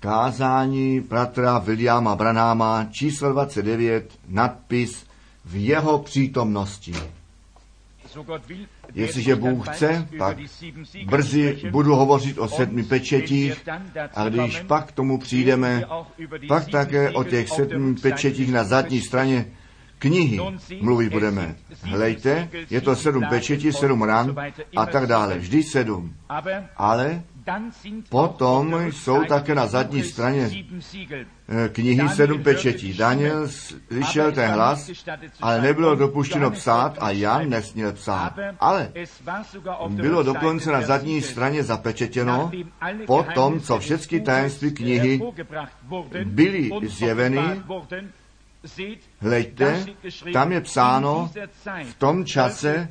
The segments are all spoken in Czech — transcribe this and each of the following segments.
Kázání bratra Williama Branáma, číslo 29, nadpis v jeho přítomnosti. Jestliže Bůh chce, pak brzy budu hovořit o sedmi pečetích a když pak k tomu přijdeme, pak také o těch sedmi pečetích na zadní straně knihy mluvit budeme. Hlejte, je to sedm pečetí, sedm ran a tak dále. Vždy sedm. Ale potom jsou také na zadní straně eh, knihy sedm pečetí. Daniel slyšel ten hlas, ale nebylo dopuštěno psát a Jan nesměl psát. Ale bylo dokonce na zadní straně zapečetěno po tom, co všechny tajemství knihy byly zjeveny, Hleďte, tam je psáno, v tom čase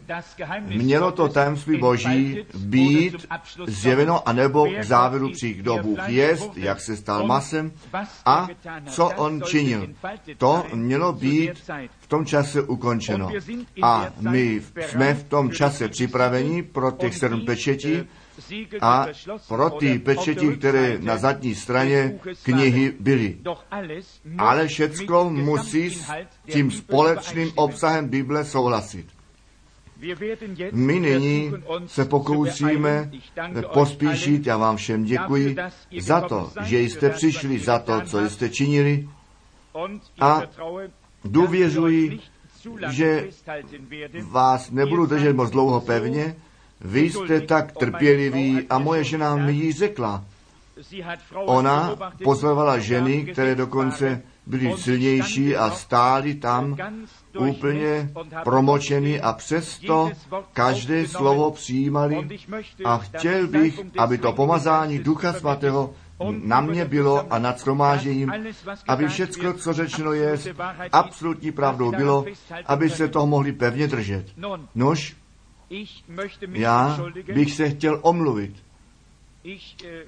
mělo to tajemství Boží být zjeveno anebo k závěru přijít, kdo Bůh jest, jak se stal masem a co on činil. To mělo být v tom čase ukončeno. A my jsme v tom čase připraveni pro těch sedm pečetí, a pro ty pečeti, které na zadní straně knihy byly. Ale všecko musí s tím společným obsahem Bible souhlasit. My nyní se pokusíme pospíšit, já vám všem děkuji za to, že jste přišli, za to, co jste činili. A důvěřuji, že vás nebudu držet moc dlouho pevně, vy jste tak trpěliví a moje žena mi ji řekla. Ona pozorovala ženy, které dokonce byly silnější a stály tam úplně promočeny a přesto každé slovo přijímali a chtěl bych, aby to pomazání Ducha Svatého na mě bylo a nad shromážením, aby všecko, co řečeno je, absolutní pravdou bylo, aby se toho mohli pevně držet. Nož, já bych se chtěl omluvit.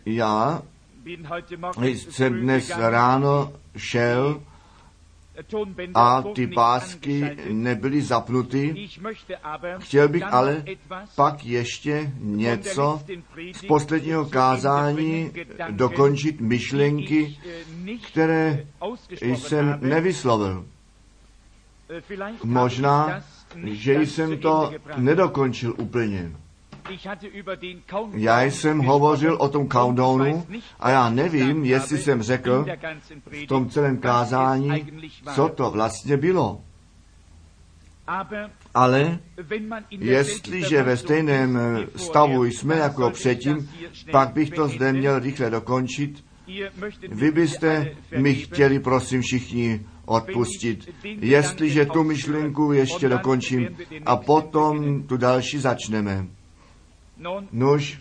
Já jsem dnes ráno šel a ty pásky nebyly zapnuty. Chtěl bych ale pak ještě něco z posledního kázání dokončit myšlenky, které jsem nevyslovil. Možná že jsem to nedokončil úplně. Já jsem hovořil o tom countdownu a já nevím, jestli jsem řekl v tom celém kázání, co to vlastně bylo. Ale jestliže ve stejném stavu jsme jako předtím, pak bych to zde měl rychle dokončit. Vy byste mi chtěli, prosím, všichni odpustit. Jestliže tu myšlenku ještě dokončím a potom tu další začneme. Nož,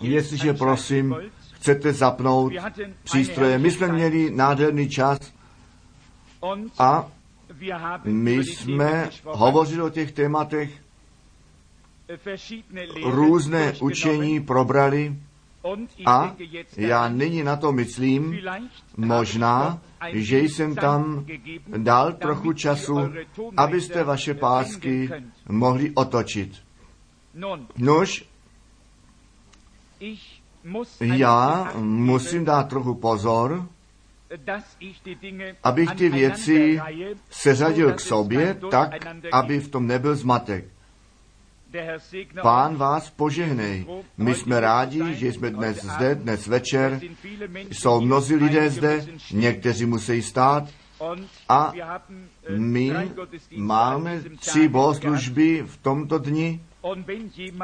jestliže prosím, chcete zapnout přístroje. My jsme měli nádherný čas a my jsme hovořili o těch tématech, různé učení probrali a já nyní na to myslím, možná, že jsem tam dal trochu času, abyste vaše pásky mohli otočit. Nož, já musím dát trochu pozor, abych ty věci seřadil k sobě tak, aby v tom nebyl zmatek. Pán vás požehnej. My jsme rádi, že jsme dnes zde, dnes večer. Jsou mnozí lidé zde, někteří musí stát. A my máme tři bohoslužby v tomto dni.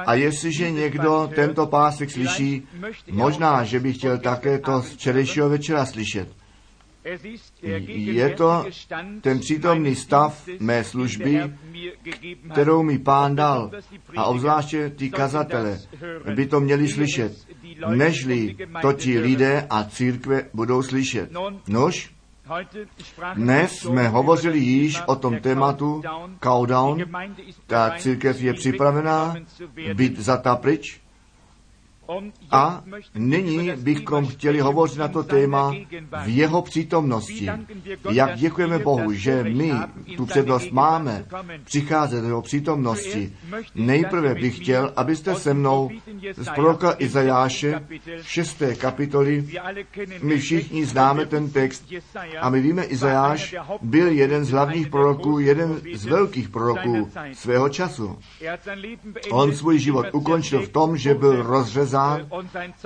A jestliže někdo tento pásek slyší, možná, že by chtěl také to z včerejšího večera slyšet. Je to ten přítomný stav mé služby, kterou mi pán dal. A obzvláště ty kazatele by to měli slyšet, nežli to ti lidé a církve budou slyšet. Nož, dnes jsme hovořili již o tom tématu countdown. Ta církev je připravená být zata pryč. A nyní bychom chtěli hovořit na to téma v jeho přítomnosti. Jak děkujeme Bohu, že my tu přednost máme přicházet do jeho přítomnosti. Nejprve bych chtěl, abyste se mnou z proroka Izajáše 6. kapitoly, my všichni známe ten text a my víme, Izajáš byl jeden z hlavních proroků, jeden z velkých proroků svého času. On svůj život ukončil v tom, že byl rozřezán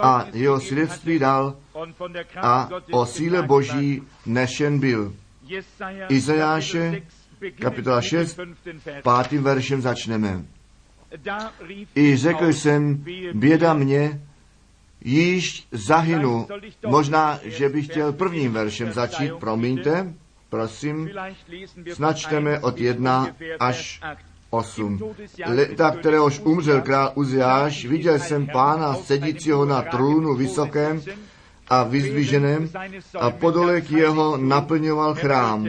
a jeho svědectví dal a o síle Boží nešen byl. Izajáše, kapitola 6, pátým veršem začneme. I řekl jsem, běda mě, již zahynu. Možná, že bych chtěl prvním veršem začít, promiňte, prosím, snačteme od jedna až 8. Leta, kteréhož umřel král Uziáš, viděl jsem pána sedícího na trůnu vysokém a vyzdviženém a podolek jeho naplňoval chrám.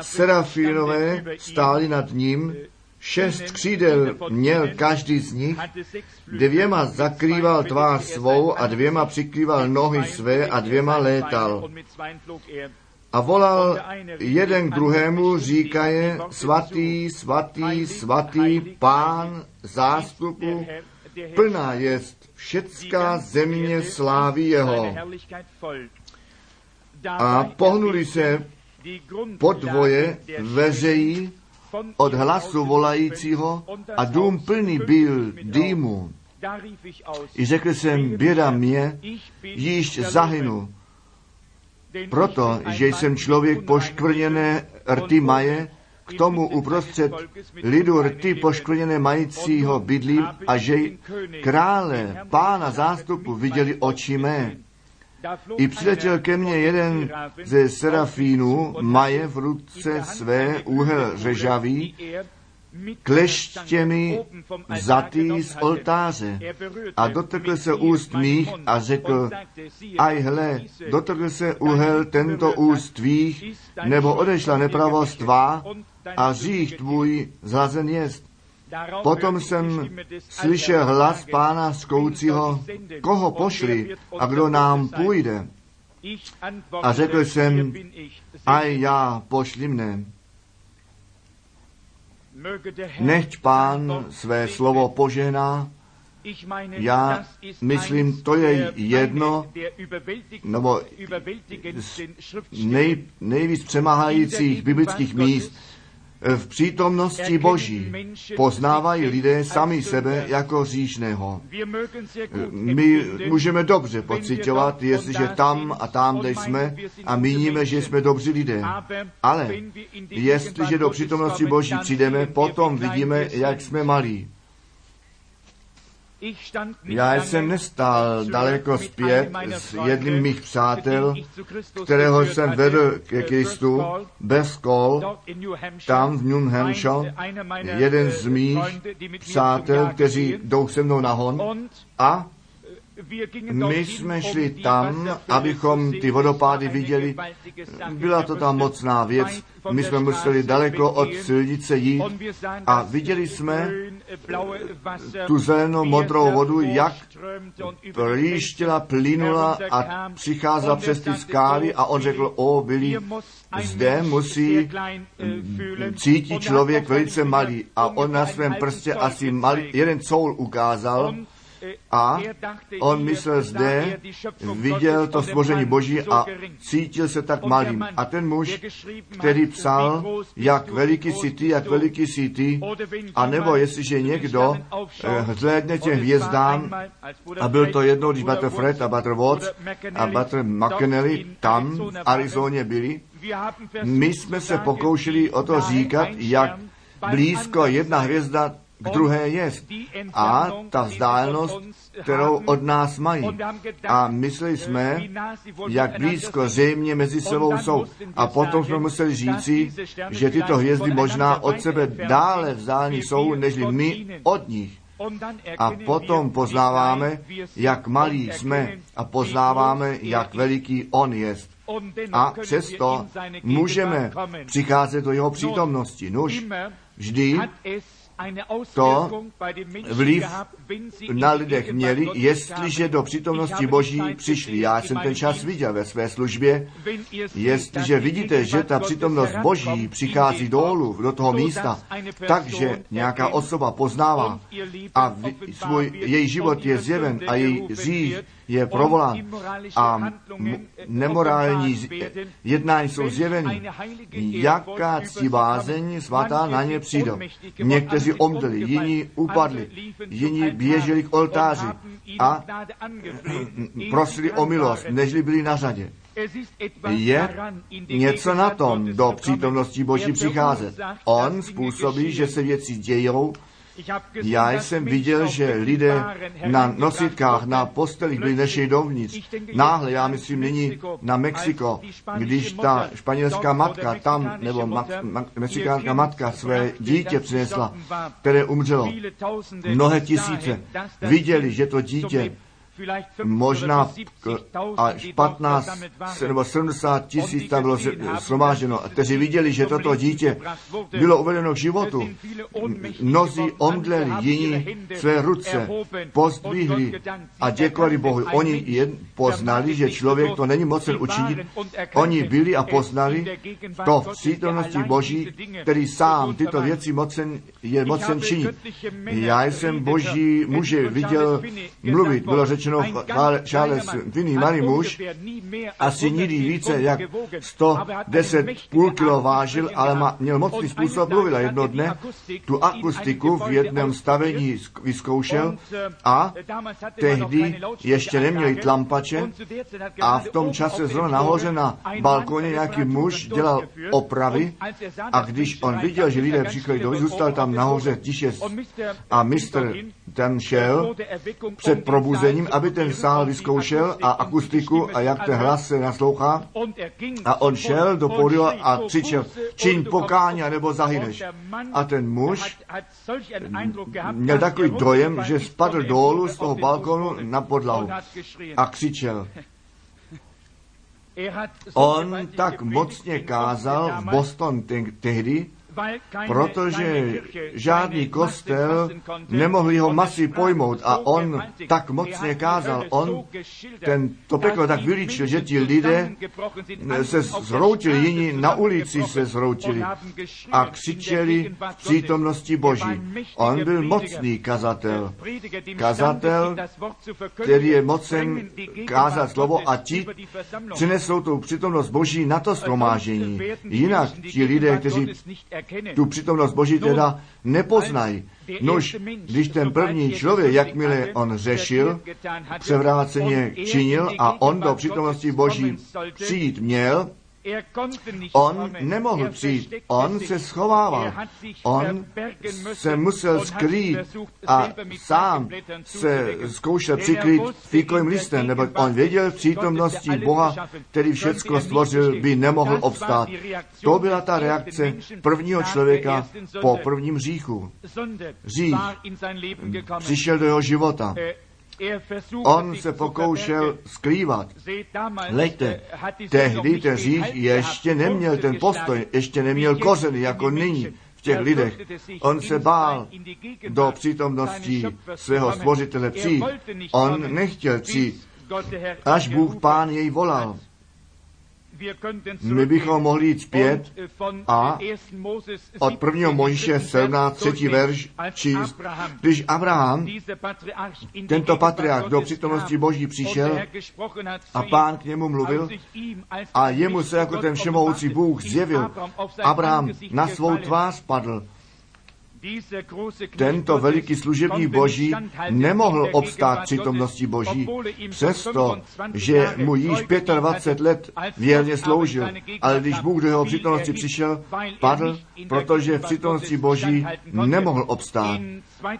Serafínové stáli nad ním, šest křídel měl každý z nich, dvěma zakrýval tvář svou a dvěma přikrýval nohy své a dvěma létal. A volal jeden k druhému, říkaje, svatý, svatý, svatý, pán zástupu, plná jest všecká země slávy jeho. A pohnuli se podvoje veřejí od hlasu volajícího a dům plný byl dýmu. I řekl jsem, běda mě, již zahynu, proto, že jsem člověk poškvrněné rty maje, k tomu uprostřed lidu rty poškvrněné majícího bydlím a že krále, pána zástupu viděli oči mé. I přiletěl ke mně jeden ze serafínů, maje v ruce své úhel řežavý, kleštěmi zatý z oltáře a dotkl se úst mých a řekl, aj hle, dotkl se uhel tento úst tvých, nebo odešla nepravost tvá a řích tvůj zlazen jest. Potom jsem slyšel hlas pána zkoucího, koho pošli a kdo nám půjde. A řekl jsem, aj já, pošli mne. Nechť pán své slovo požená. Já myslím, to je jedno, nebo nej, nejvíc přemáhajících biblických míst, v přítomnosti Boží poznávají lidé sami sebe jako říšného. My můžeme dobře pocitovat, jestliže tam a tam, kde jsme a míníme, že jsme dobří lidé. Ale jestliže do přítomnosti Boží přijdeme, potom vidíme, jak jsme malí. Já jsem nestál daleko zpět s jedním mých přátel, kterého jsem vedl ke Kristu bez kol, tam v New Hampshire, jeden z mých přátel, kteří jdou se mnou na hon a my jsme šli tam, abychom ty vodopády viděli. Byla to tam mocná věc. My jsme museli daleko od silnice jít a viděli jsme tu zelenou modrou vodu, jak příštila, plynula a přicházela přes ty skály a on řekl, o, byli, zde musí cítit člověk velice malý. A on na svém prstě asi malý, jeden coul ukázal a on myslel zde, viděl to stvoření Boží a cítil se tak malým. A ten muž, který psal, jak veliký jsi ty, jak veliký jsi ty, a nebo jestliže někdo hledne těm hvězdám, a byl to jednou, když Butter Fred a Butter Watts a Butter McKennelly tam v Arizoně byli, my jsme se pokoušeli o to říkat, jak blízko jedna hvězda k druhé jest. A ta vzdálenost, kterou od nás mají. A mysleli jsme, jak blízko zřejmě mezi sebou jsou. A potom jsme museli říci, že tyto hvězdy možná od sebe dále vzdálení jsou, než my od nich. A potom poznáváme, jak malí jsme a poznáváme, jak veliký on jest. A přesto můžeme přicházet do jeho přítomnosti. Nuž, vždy to vliv na lidech měli, jestliže do přítomnosti Boží přišli. Já jsem ten čas viděl ve své službě. Jestliže vidíte, že ta přítomnost Boží přichází dolů, do toho místa, takže nějaká osoba poznává a svůj, její život je zjeven a její říž je provolán a nemorální jednání jsou zjeveny, jaká bázeň svatá na ně přijde. Někteří omdli, jiní upadli, jiní běželi k oltáři a prosili o milost, nežli byli na řadě. Je něco na tom do přítomnosti Boží přicházet. On způsobí, že se věci dějou, já jsem viděl, že lidé na nositkách, na postelích byli nešli dovnitř. Náhle, já myslím, nyní na Mexiko, když ta španělská matka tam, nebo ma, ma, mexikánská matka své dítě přinesla, které umřelo. Mnohé tisíce viděli, že to dítě možná až 15 nebo 70 tisíc tam bylo shromáženo, kteří viděli, že toto dítě bylo uvedeno k životu. Mnozí omdleli, jiní své ruce pozdvihli a děkovali Bohu. Oni jen poznali, že člověk to není mocen učinit. Oni byli a poznali to v přítomnosti Boží, který sám tyto věci mocen, je mocen činit. Já jsem Boží muže viděl mluvit, bylo řečeno, řečeno v Charles Finney, malý muž, asi nikdy více jak 110 půl kilo vážil, ale ma, měl mocný způsob mluvil. Jedno dne tu akustiku v jednom stavení vyzkoušel a tehdy ještě neměli tlampače a v tom čase zrovna nahoře na balkoně nějaký muž dělal opravy a když on viděl, že lidé přišli do zůstal tam nahoře tiše a mistr ten šel před probuzením, aby ten sál vyzkoušel a akustiku a jak ten hlas se naslouchá. A on šel do pódia a křičel, čiň pokání, nebo zahyneš. A ten muž měl takový dojem, že spadl dolů z toho balkonu na podlahu a křičel. On tak mocně kázal v Boston tehdy, protože žádný kostel nemohl jeho masy pojmout a on tak mocně kázal, on ten, to peklo tak vylíčil, že ti lidé se zhroutili, jiní na ulici se zhroutili a křičeli v přítomnosti Boží. On byl mocný kazatel. Kazatel, který je mocen kázat slovo a ti přinesou tu přítomnost Boží na to shromážení. Jinak ti lidé, kteří tu přítomnost Boží teda nepoznají. Nož, když ten první člověk, jakmile on řešil, převráceně činil a on do přítomnosti Boží přijít měl, On nemohl přijít, on se schovával, on se musel skrýt a sám se zkoušel přikrýt fíkovým listem, nebo on věděl v přítomnosti Boha, který všecko stvořil, by nemohl obstát. To byla ta reakce prvního člověka po prvním říchu. Řích přišel do jeho života. On se pokoušel skrývat. Leďte, tehdy ten říš ještě neměl ten postoj, ještě neměl kořeny jako nyní v těch lidech. On se bál do přítomnosti svého stvořitele přijít. On nechtěl přijít, až Bůh Pán jej volal. My bychom mohli jít zpět a od 1. Možiše 17. třetí verš číst, když Abraham, tento patriarch, do přítomnosti Boží přišel a pán k němu mluvil a jemu se jako ten všemohoucí Bůh zjevil, Abraham na svou tvář padl tento veliký služebník Boží nemohl obstát přítomnosti Boží, přesto, že mu již 25 let věrně sloužil, ale když Bůh do jeho přítomnosti přišel, padl, protože v přítomnosti Boží nemohl obstát.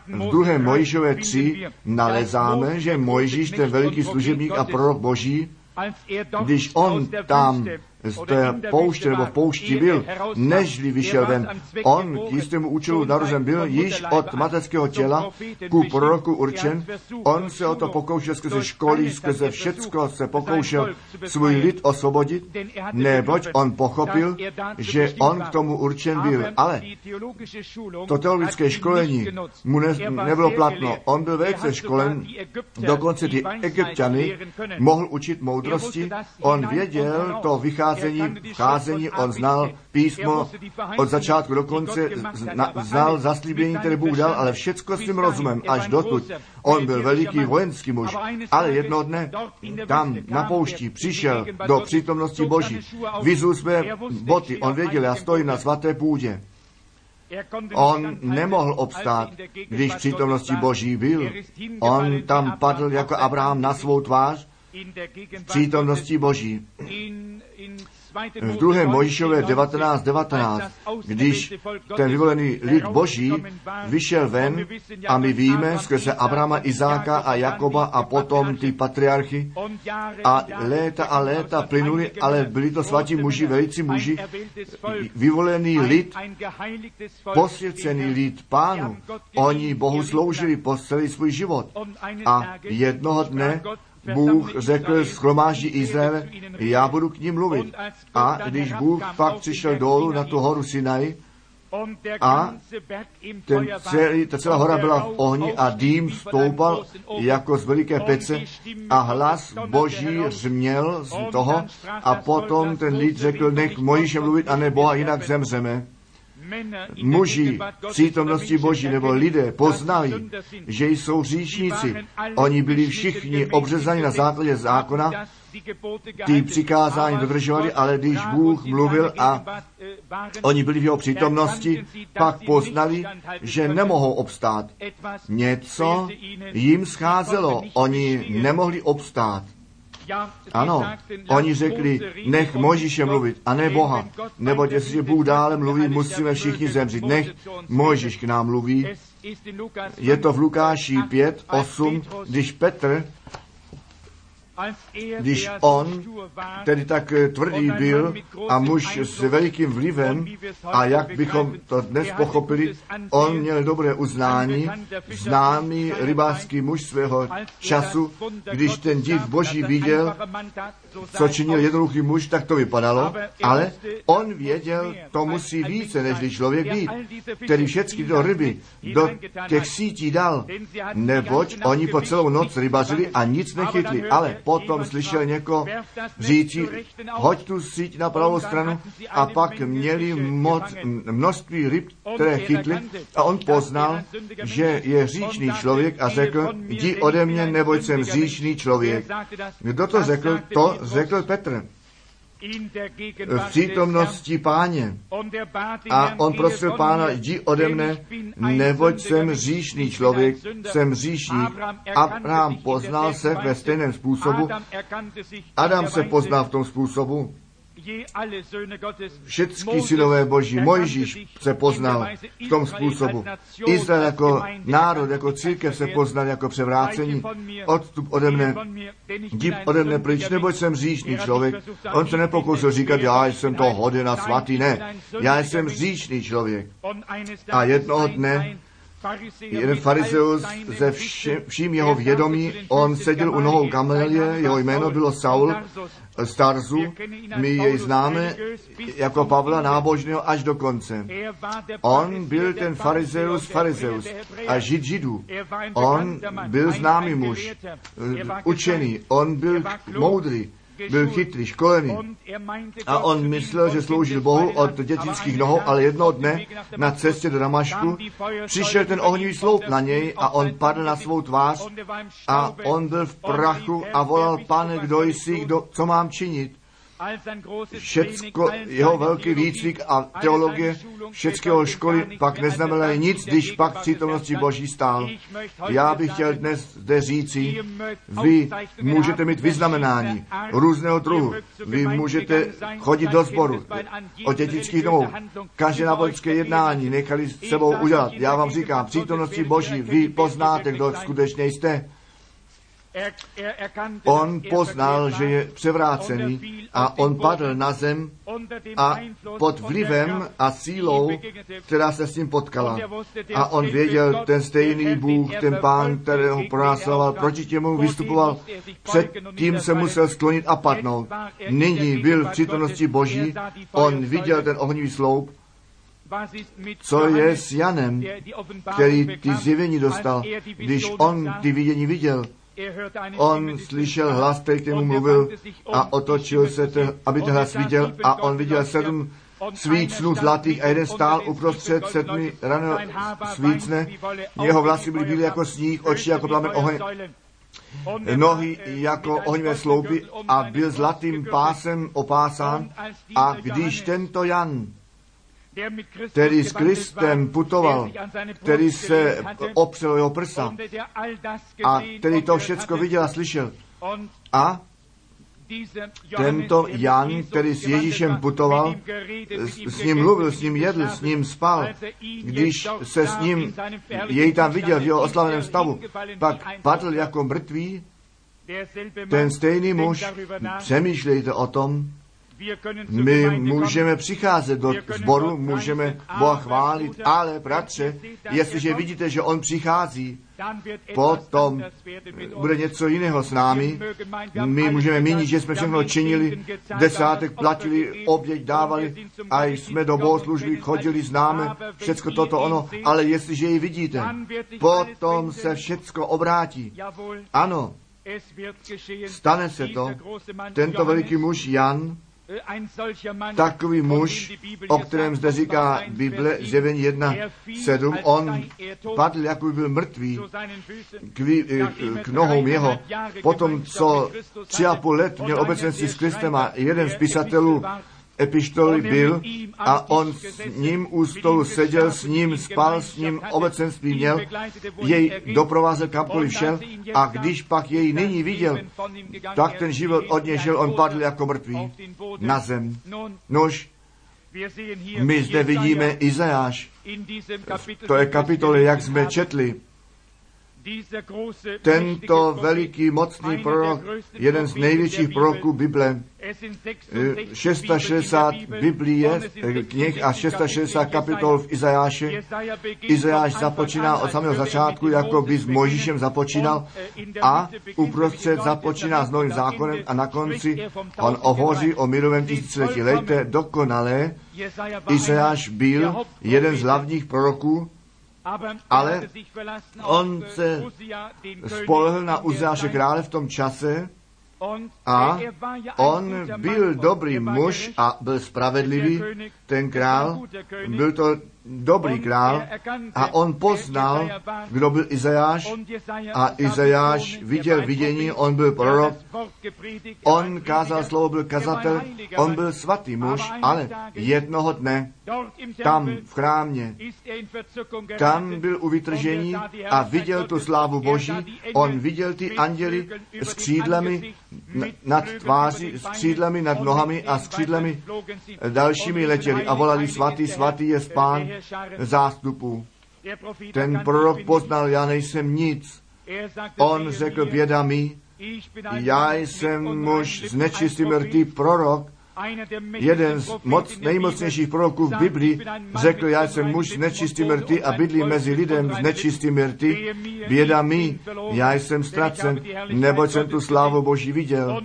V druhé Mojišové 3 nalezáme, že Mojžíš, ten veliký služebník a prorok Boží, když on tam z té pouště nebo v poušti byl, nežli vyšel ven. On k jistému účelu narozen byl již od mateřského těla ku proroku určen. On se o to pokoušel skrze školy, skrze všecko se pokoušel svůj lid osvobodit, neboť on pochopil, že on k tomu určen byl. Ale to teologické školení mu ne, nebylo platno. On byl velice školen, dokonce ty egyptiany mohl učit moudrosti. On věděl to vycházení, vcházení, on znal písmo od začátku do konce, znal zaslíbení, které Bůh dal, ale všecko s tím rozumem, až dotud. On byl veliký vojenský muž, ale jedno dne tam na poušti přišel do přítomnosti Boží, vyzul své boty, on věděl, já stojím na svaté půdě. On nemohl obstát, když v přítomnosti Boží byl. On tam padl jako Abraham na svou tvář v přítomnosti Boží v druhé Mojišové 19.19, 19, když ten vyvolený lid boží vyšel ven a my víme skrze Abrama, Izáka a Jakoba a potom ty patriarchy a léta a léta plynuli, ale byli to svatí muži, velicí muži, vyvolený lid, posvěcený lid pánu. Oni Bohu sloužili po celý svůj život. A jednoho dne Bůh řekl schromáždí Izrael, já budu k ním mluvit. A když Bůh pak přišel dolů na tu horu Sinai, a ten celý, ta celá hora byla v ohni a dým stoupal jako z veliké pece a hlas boží řměl z toho a potom ten lid řekl, nech Mojiše mluvit a nebo a jinak zemřeme muži v přítomnosti Boží nebo lidé poznali, že jsou říšníci. Oni byli všichni obřezaní na základě zákona, ty přikázání dodržovali, ale když Bůh mluvil a oni byli v jeho přítomnosti, pak poznali, že nemohou obstát. Něco jim scházelo, oni nemohli obstát. Ano, oni řekli, nech Možíše mluvit, a ne Boha, nebo jestliže Bůh dále mluví, musíme všichni zemřít. Nech Možíš k nám mluví. Je to v Lukáši 5, 8, když Petr když on tedy tak eh, tvrdý byl a muž s velikým vlivem a jak bychom to dnes pochopili, on měl dobré uznání, známý rybářský muž svého času, když ten div boží viděl, co činil jednoduchý muž, tak to vypadalo, ale on věděl, to musí více, než člověk být, který všechny do ryby do těch sítí dal, neboť oni po celou noc rybařili a nic nechytli, ale potom slyšel někoho říci, hoď tu síť na pravou stranu a pak měli moc, množství ryb, které chytli a on poznal, že je říčný člověk a řekl, jdi ode mě, neboť jsem říčný člověk. Kdo to řekl? To řekl Petr v přítomnosti páně. A on prosil pána, jdi ode mne, neboť jsem říšný člověk, jsem říšník. Abraham poznal se ve stejném způsobu. Adam se poznal v tom způsobu. Všetky synové boží, Mojžíš se poznal v tom způsobu. Izrael jako národ, jako církev se poznal jako převrácení. Odstup ode mne, jdi ode mne pryč, neboť jsem říšný člověk. On se nepokoušel říkat, já jsem to hoden a svatý, ne. Já jsem říšný člověk. A jednoho dne jeden farizeus ze vším, vším jeho vědomí, on seděl u nohou Gamelie, jeho jméno bylo Saul z Tarzu, my jej známe jako Pavla nábožného až do konce. On byl ten farizeus farizeus a žid židů. On byl známý muž, učený, on byl moudrý, byl chytrý, školený a on myslel, že sloužil Bohu od dětinských nohou, ale jednoho dne na cestě do Damašku přišel ten ohnivý sloup na něj a on padl na svou tvář a on byl v prachu a volal, pane, kdo jsi, kdo, co mám činit? Všecko jeho velký výcvik a teologie všeckého školy pak neznamenají nic, když pak přítomnosti Boží stál. Já bych chtěl dnes zde říci, vy můžete mít vyznamenání různého druhu. Vy můžete chodit do sboru o dětických domů. Každé náboženské jednání nechali s sebou udělat. Já vám říkám, přítomnosti Boží vy poznáte, kdo skutečně jste. On poznal, že je převrácený a on padl na zem a pod vlivem a sílou, která se s ním potkala. A on věděl, ten stejný Bůh, ten pán, kterého pronásledoval, proti těmu vystupoval, předtím se musel sklonit a padnout. Nyní byl v přítomnosti Boží, on viděl ten ohnivý sloup, co je s Janem, který ty zjevení dostal, když on ty vidění viděl, On slyšel hlas, který k němu mluvil a otočil se, te, aby ten hlas viděl a on viděl sedm svícnů zlatých a jeden stál uprostřed sedmi raného svícne. Jeho vlasy byly bílé jako sníh, oči jako plamen oheň, nohy jako ohňové sloupy a byl zlatým pásem opásán. A když tento Jan který s Kristem putoval, který se opřel jeho prsa a který to všecko viděl a slyšel. A tento Jan, který s Ježíšem putoval, s ním mluvil, s ním jedl, s ním spal, když se s ním jej tam viděl v jeho oslaveném stavu, pak padl jako mrtvý, ten stejný muž, přemýšlejte o tom, my můžeme přicházet do sboru, můžeme Boha chválit, ale bratře, jestliže vidíte, že On přichází, potom bude něco jiného s námi. My můžeme mínit, že jsme všechno činili, desátek platili, oběť dávali a jsme do bohoslužby chodili, známe všecko toto ono, ale jestliže ji vidíte, potom se všecko obrátí. Ano, stane se to. Tento veliký muž Jan, Takový muž, o kterém zde říká Bible, zjevení 1.7, on padl, jako by byl mrtvý. K, k nohou jeho. Potom, co tři a půl let měl obecenství s Kristem a jeden z pisatelů epištoly byl a on s ním u stolu seděl, s ním spal, s ním obecenství měl, jej doprovázel kamkoliv šel a když pak jej nyní viděl, tak ten život od něj žil, on padl jako mrtvý na zem. Nož, my zde vidíme Izajáš. To je kapitoly, jak jsme četli. Tento veliký, mocný prorok, jeden z největších proroků Bible, 660 Biblie, knih a 660 kapitol v Izajáše. Izajáš započíná od samého začátku, jako by s Mojžíšem započínal a uprostřed započíná s novým zákonem a na konci on hovoří o mirovém tisíciletí. Lejte, dokonalé, Izajáš byl jeden z hlavních proroků, ale on se spolehl na Uzáše krále v tom čase a on byl dobrý muž a byl spravedlivý, ten král, byl to dobrý král a on poznal, kdo byl Izajáš a Izajáš viděl vidění, on byl prorok, on kázal slovo, byl kazatel, on byl svatý muž, ale jednoho dne tam v chrámě, tam byl u vytržení a viděl tu slávu Boží, on viděl ty anděly s křídlemi nad tváří, s křídlemi nad nohami a s křídlemi dalšími letěli a volali svatý, svatý je pán zástupů. Ten prorok poznal, já nejsem nic. On řekl běda mi, já jsem muž z nečistým prorok, jeden z moc, nejmocnějších proroků v Biblii řekl, já jsem muž z nečistým rty a bydlí mezi lidem z nečistým rty. Běda mi, já jsem ztracen, neboť jsem tu slávu Boží viděl.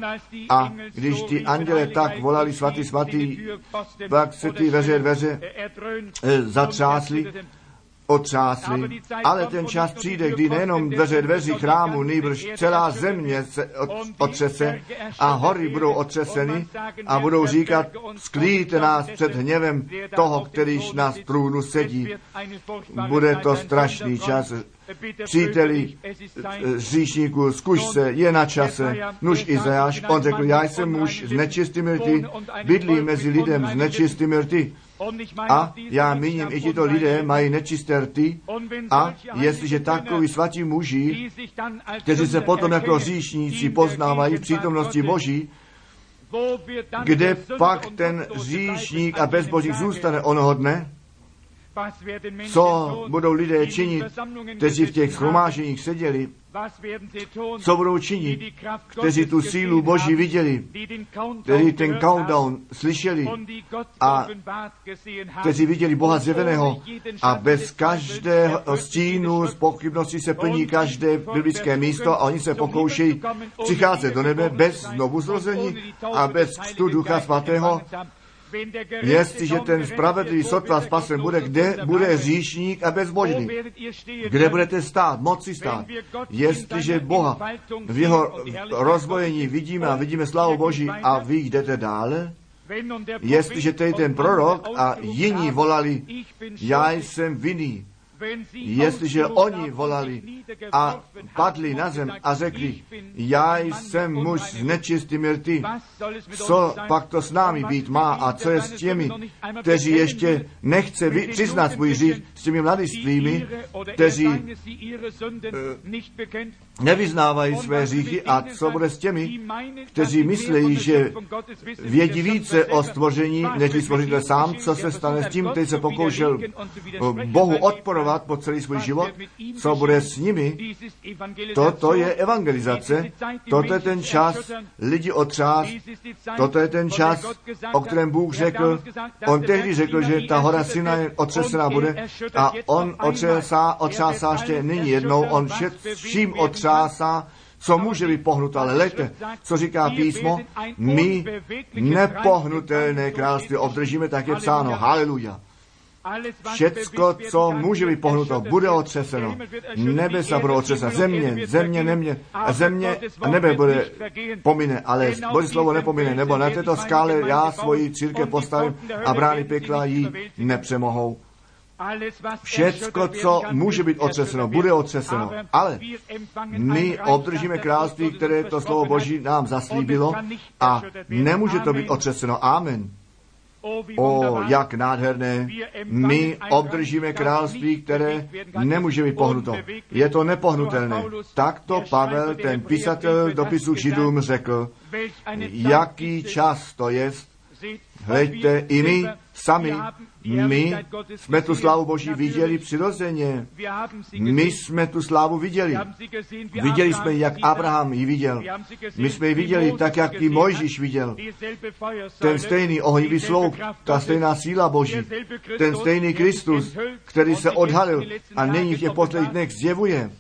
A když ty anděle tak volali svatý, svatý, pak se ty veře, veře eh, zatřásly otřásli, ale ten čas přijde, kdy nejenom dveře dveří chrámu, nejbrž celá země se otřese a hory budou otřeseny a budou říkat, sklíte nás před hněvem toho, kterýž na trůnu sedí. Bude to strašný čas. Příteli říšníků, zkuš se, je na čase. Nuž Izajáš, on řekl, já jsem muž z nečistými rty, bydlí mezi lidem z nečistými rty. A já míním, i tito lidé mají nečisté rty a jestliže takoví svatí muži, kteří se potom jako říšníci poznávají v přítomnosti Boží, kde pak ten říšník a bezbožík zůstane onoho dne? Co budou lidé činit, kteří v těch shromáženích seděli, co budou činit, kteří tu sílu Boží viděli, kteří ten countdown slyšeli a kteří viděli Boha zjeveného a bez každého stínu z pochybnosti se plní každé biblické místo a oni se pokoušejí přicházet do nebe bez znovu zrození a bez křtu Ducha Svatého Jestliže ten spravedlivý sotva spasen bude, kde bude říšník a bezbožný? Kde budete stát, moci stát? Jestliže Boha v jeho rozvojení vidíme a vidíme slávu Boží a vy jdete dále? Jestliže tady ten prorok a jiní volali, já jsem vinný, Jestliže oni volali a padli na zem a řekli, já jsem muž s nečistými rty, co pak to s námi být má a co je s těmi, kteří ještě nechce přiznat svůj řík s těmi mladistvými, kteří uh, nevyznávají své říchy a co bude s těmi, kteří myslí, že vědí více o stvoření, než stvořitel sám, co se stane s tím, který se pokoušel Bohu odporovat po celý svůj život, co bude s nimi, toto je evangelizace, toto je ten čas lidi otřás, toto je ten čas, o kterém Bůh řekl, on tehdy řekl, že ta hora Sinaj otřesená bude a on otřásá, otřásá ještě nyní jednou, on vším otřásá, co může být pohnuto, ale lete, co říká písmo, my nepohnutelné království obdržíme, tak je psáno. Haleluja. Všecko, co může být pohnuto, bude otřeseno. Nebesa budou otřesena. Země, země, nemě, země a nebe bude pomine, ale Boží slovo nepomine, nebo na této skále já svoji církev postavím a brány pekla jí nepřemohou. Všecko, co může být otřeseno, bude otřeseno. Ale my obdržíme království, které to slovo Boží nám zaslíbilo a nemůže to být otřeseno. Amen. O, jak nádherné. My obdržíme království, které nemůže být pohnuto. Je to nepohnutelné. Takto Pavel, ten písatel dopisu Židům, řekl, jaký čas to je. Hleďte, i my sami my jsme tu slávu Boží viděli přirozeně. My jsme tu slávu viděli. Viděli jsme, jak Abraham ji viděl. My jsme ji viděli tak, jak ji Mojžíš viděl. Ten stejný ohnivý sloup, ta stejná síla Boží, ten stejný Kristus, který se odhalil a nyní v těch posledních dnech zjevuje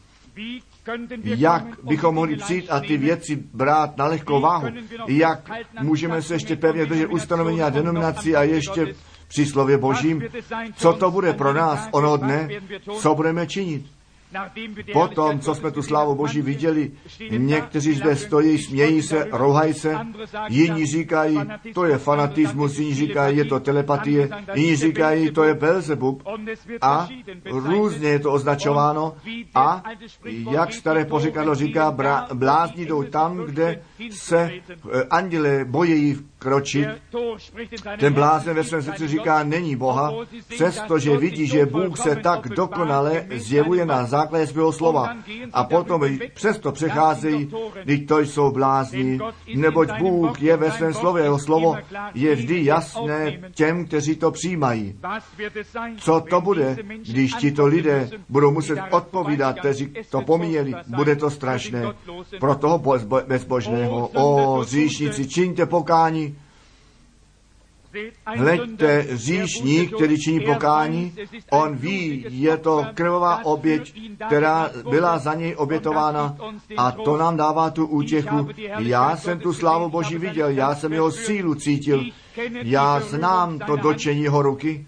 jak bychom mohli přijít a ty věci brát na lehkou váhu, jak můžeme se ještě pevně držet ustanovení a denominací a ještě při slově Božím, co to bude pro nás ono dne, co budeme činit. Potom, co jsme tu slávu Boží viděli, někteří zde stojí, smějí se, rouhají se, jiní říkají, to je fanatismus, jiní říkají, je to telepatie, jiní říkají, to je Belzebub a různě je to označováno a jak staré pořekadlo říká, blázni jdou tam, kde se eh, anděle bojí kročit. Ten blázen ve svém srdci říká, není Boha, přestože vidí, že Bůh se tak dokonale zjevuje na základě svého slova. A potom přesto přecházejí, když to jsou blázni, neboť Bůh je ve svém slově, jeho slovo je vždy jasné těm, kteří to přijímají. Co to bude, když tito lidé budou muset odpovídat, kteří to pomíjeli, bude to strašné. Pro toho bezbožného, o říšníci, čiňte pokání, Hleďte, říšník, který činí pokání, on ví, je to krvavá oběť, která byla za něj obětována. A to nám dává tu útěchu. Já jsem tu slávu Boží viděl, já jsem jeho sílu cítil, já znám to dočení jeho ruky,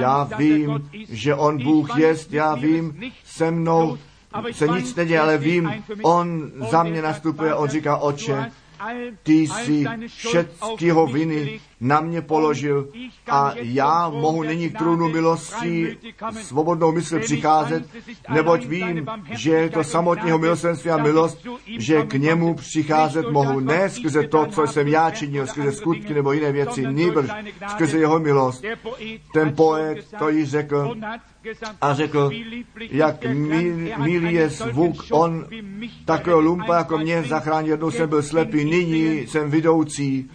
já vím, že on Bůh jest, já vím, se mnou se nic neděje, ale vím, on za mě nastupuje, on říká, oče, ty jsi všetkého viny na mě položil a já mohu nyní k trůnu milosti svobodnou mysl přicházet, neboť vím, že je to samotného milosrdenství a milost, že k němu přicházet mohu ne skrze to, co jsem já činil, skrze skutky nebo jiné věci, nýbrž skrze jeho milost. Ten poet to již řekl a řekl, jak milý je zvuk, on takového lumpa jako mě zachránil, jednou jsem byl slepý, nyní jsem vidoucí,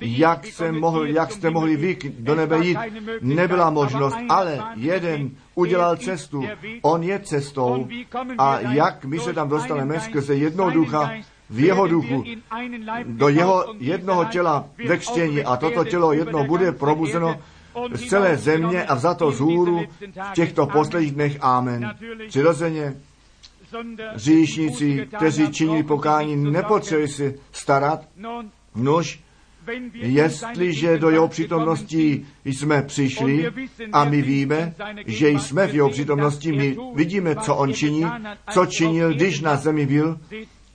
jak jsem mohl, jak jste mohli vy do nebe jít. Nebyla možnost, ale jeden udělal cestu. On je cestou. A jak my se tam dostaneme skrze jednoho ducha, v jeho duchu, do jeho jednoho těla ve křtění a toto tělo jedno bude probuzeno z celé země a vzato z hůru v těchto posledních dnech. Amen. Přirozeně říšníci, kteří činí pokání, nepotřebují si starat, nož jestliže do jeho přítomnosti jsme přišli a my víme, že jsme v jeho přítomnosti, my vidíme, co on činí, co činil, když na zemi byl,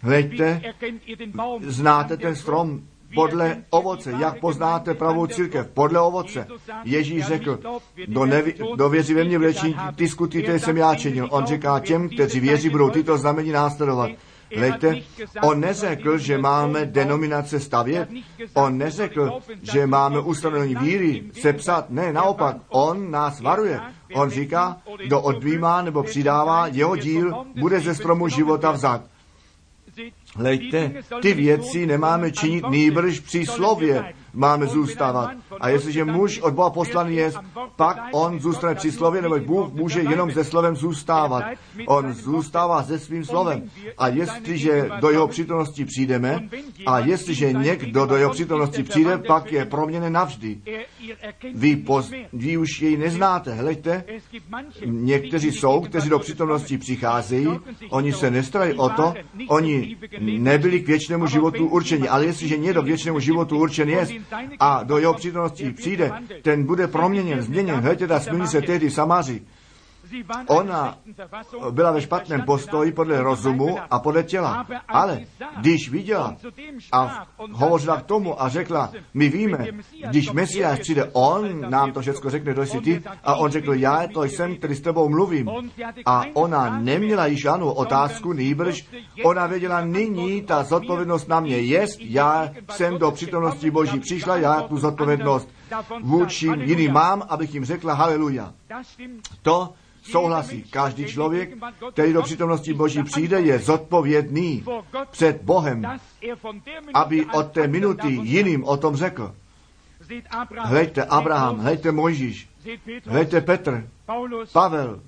hleďte, znáte ten strom, podle ovoce. Jak poznáte pravou církev? Podle ovoce. Ježíš řekl, kdo, neví, kdo věří ve mě vlečí, ty skutky, které jsem já činil. On říká těm, kteří věří, budou tyto znamení následovat. Lejte, on neřekl, že máme denominace stavět, on neřekl, že máme ustanovení víry sepsat, ne, naopak, on nás varuje. On říká, kdo odbývá nebo přidává, jeho díl bude ze stromu života vzat. Hleďte, ty věci nemáme činit nýbrž při slově, máme zůstávat. A jestliže muž od Boha poslaný je, pak on zůstane při slově, nebo Bůh může jenom se slovem zůstávat. On zůstává se svým slovem. A jestliže do jeho přítomnosti přijdeme, a jestliže někdo do jeho přítomnosti přijde, pak je proměněn navždy. Vy, poz, vy už jej neznáte. Hleďte, někteří jsou, kteří do přítomnosti přicházejí, oni se nestarají o to, oni nebyli k věčnému životu určeni, ale jestliže někdo k věčnému životu určen je a do jeho přítomnosti přijde, ten bude proměněn, změněn. Hleďte, ta smění se tehdy Samáři. Ona byla ve špatném postoji podle rozumu a podle těla. Ale když viděla a hovořila k tomu a řekla, my víme, když Mesiáš přijde, on nám to všechno řekne, jsi ty. A on řekl, já to jsem, který s tebou mluvím. A ona neměla již žádnou otázku, nýbrž, ona věděla, nyní ta zodpovědnost na mě je, já jsem do přítomnosti Boží přišla, já tu zodpovědnost vůči jiným mám, abych jim řekla haleluja. To souhlasí. Každý člověk, který do přítomnosti Boží přijde, je zodpovědný před Bohem, aby od té minuty jiným o tom řekl. Hleďte Abraham, hleďte Mojžíš, hleďte Petr, Pavel,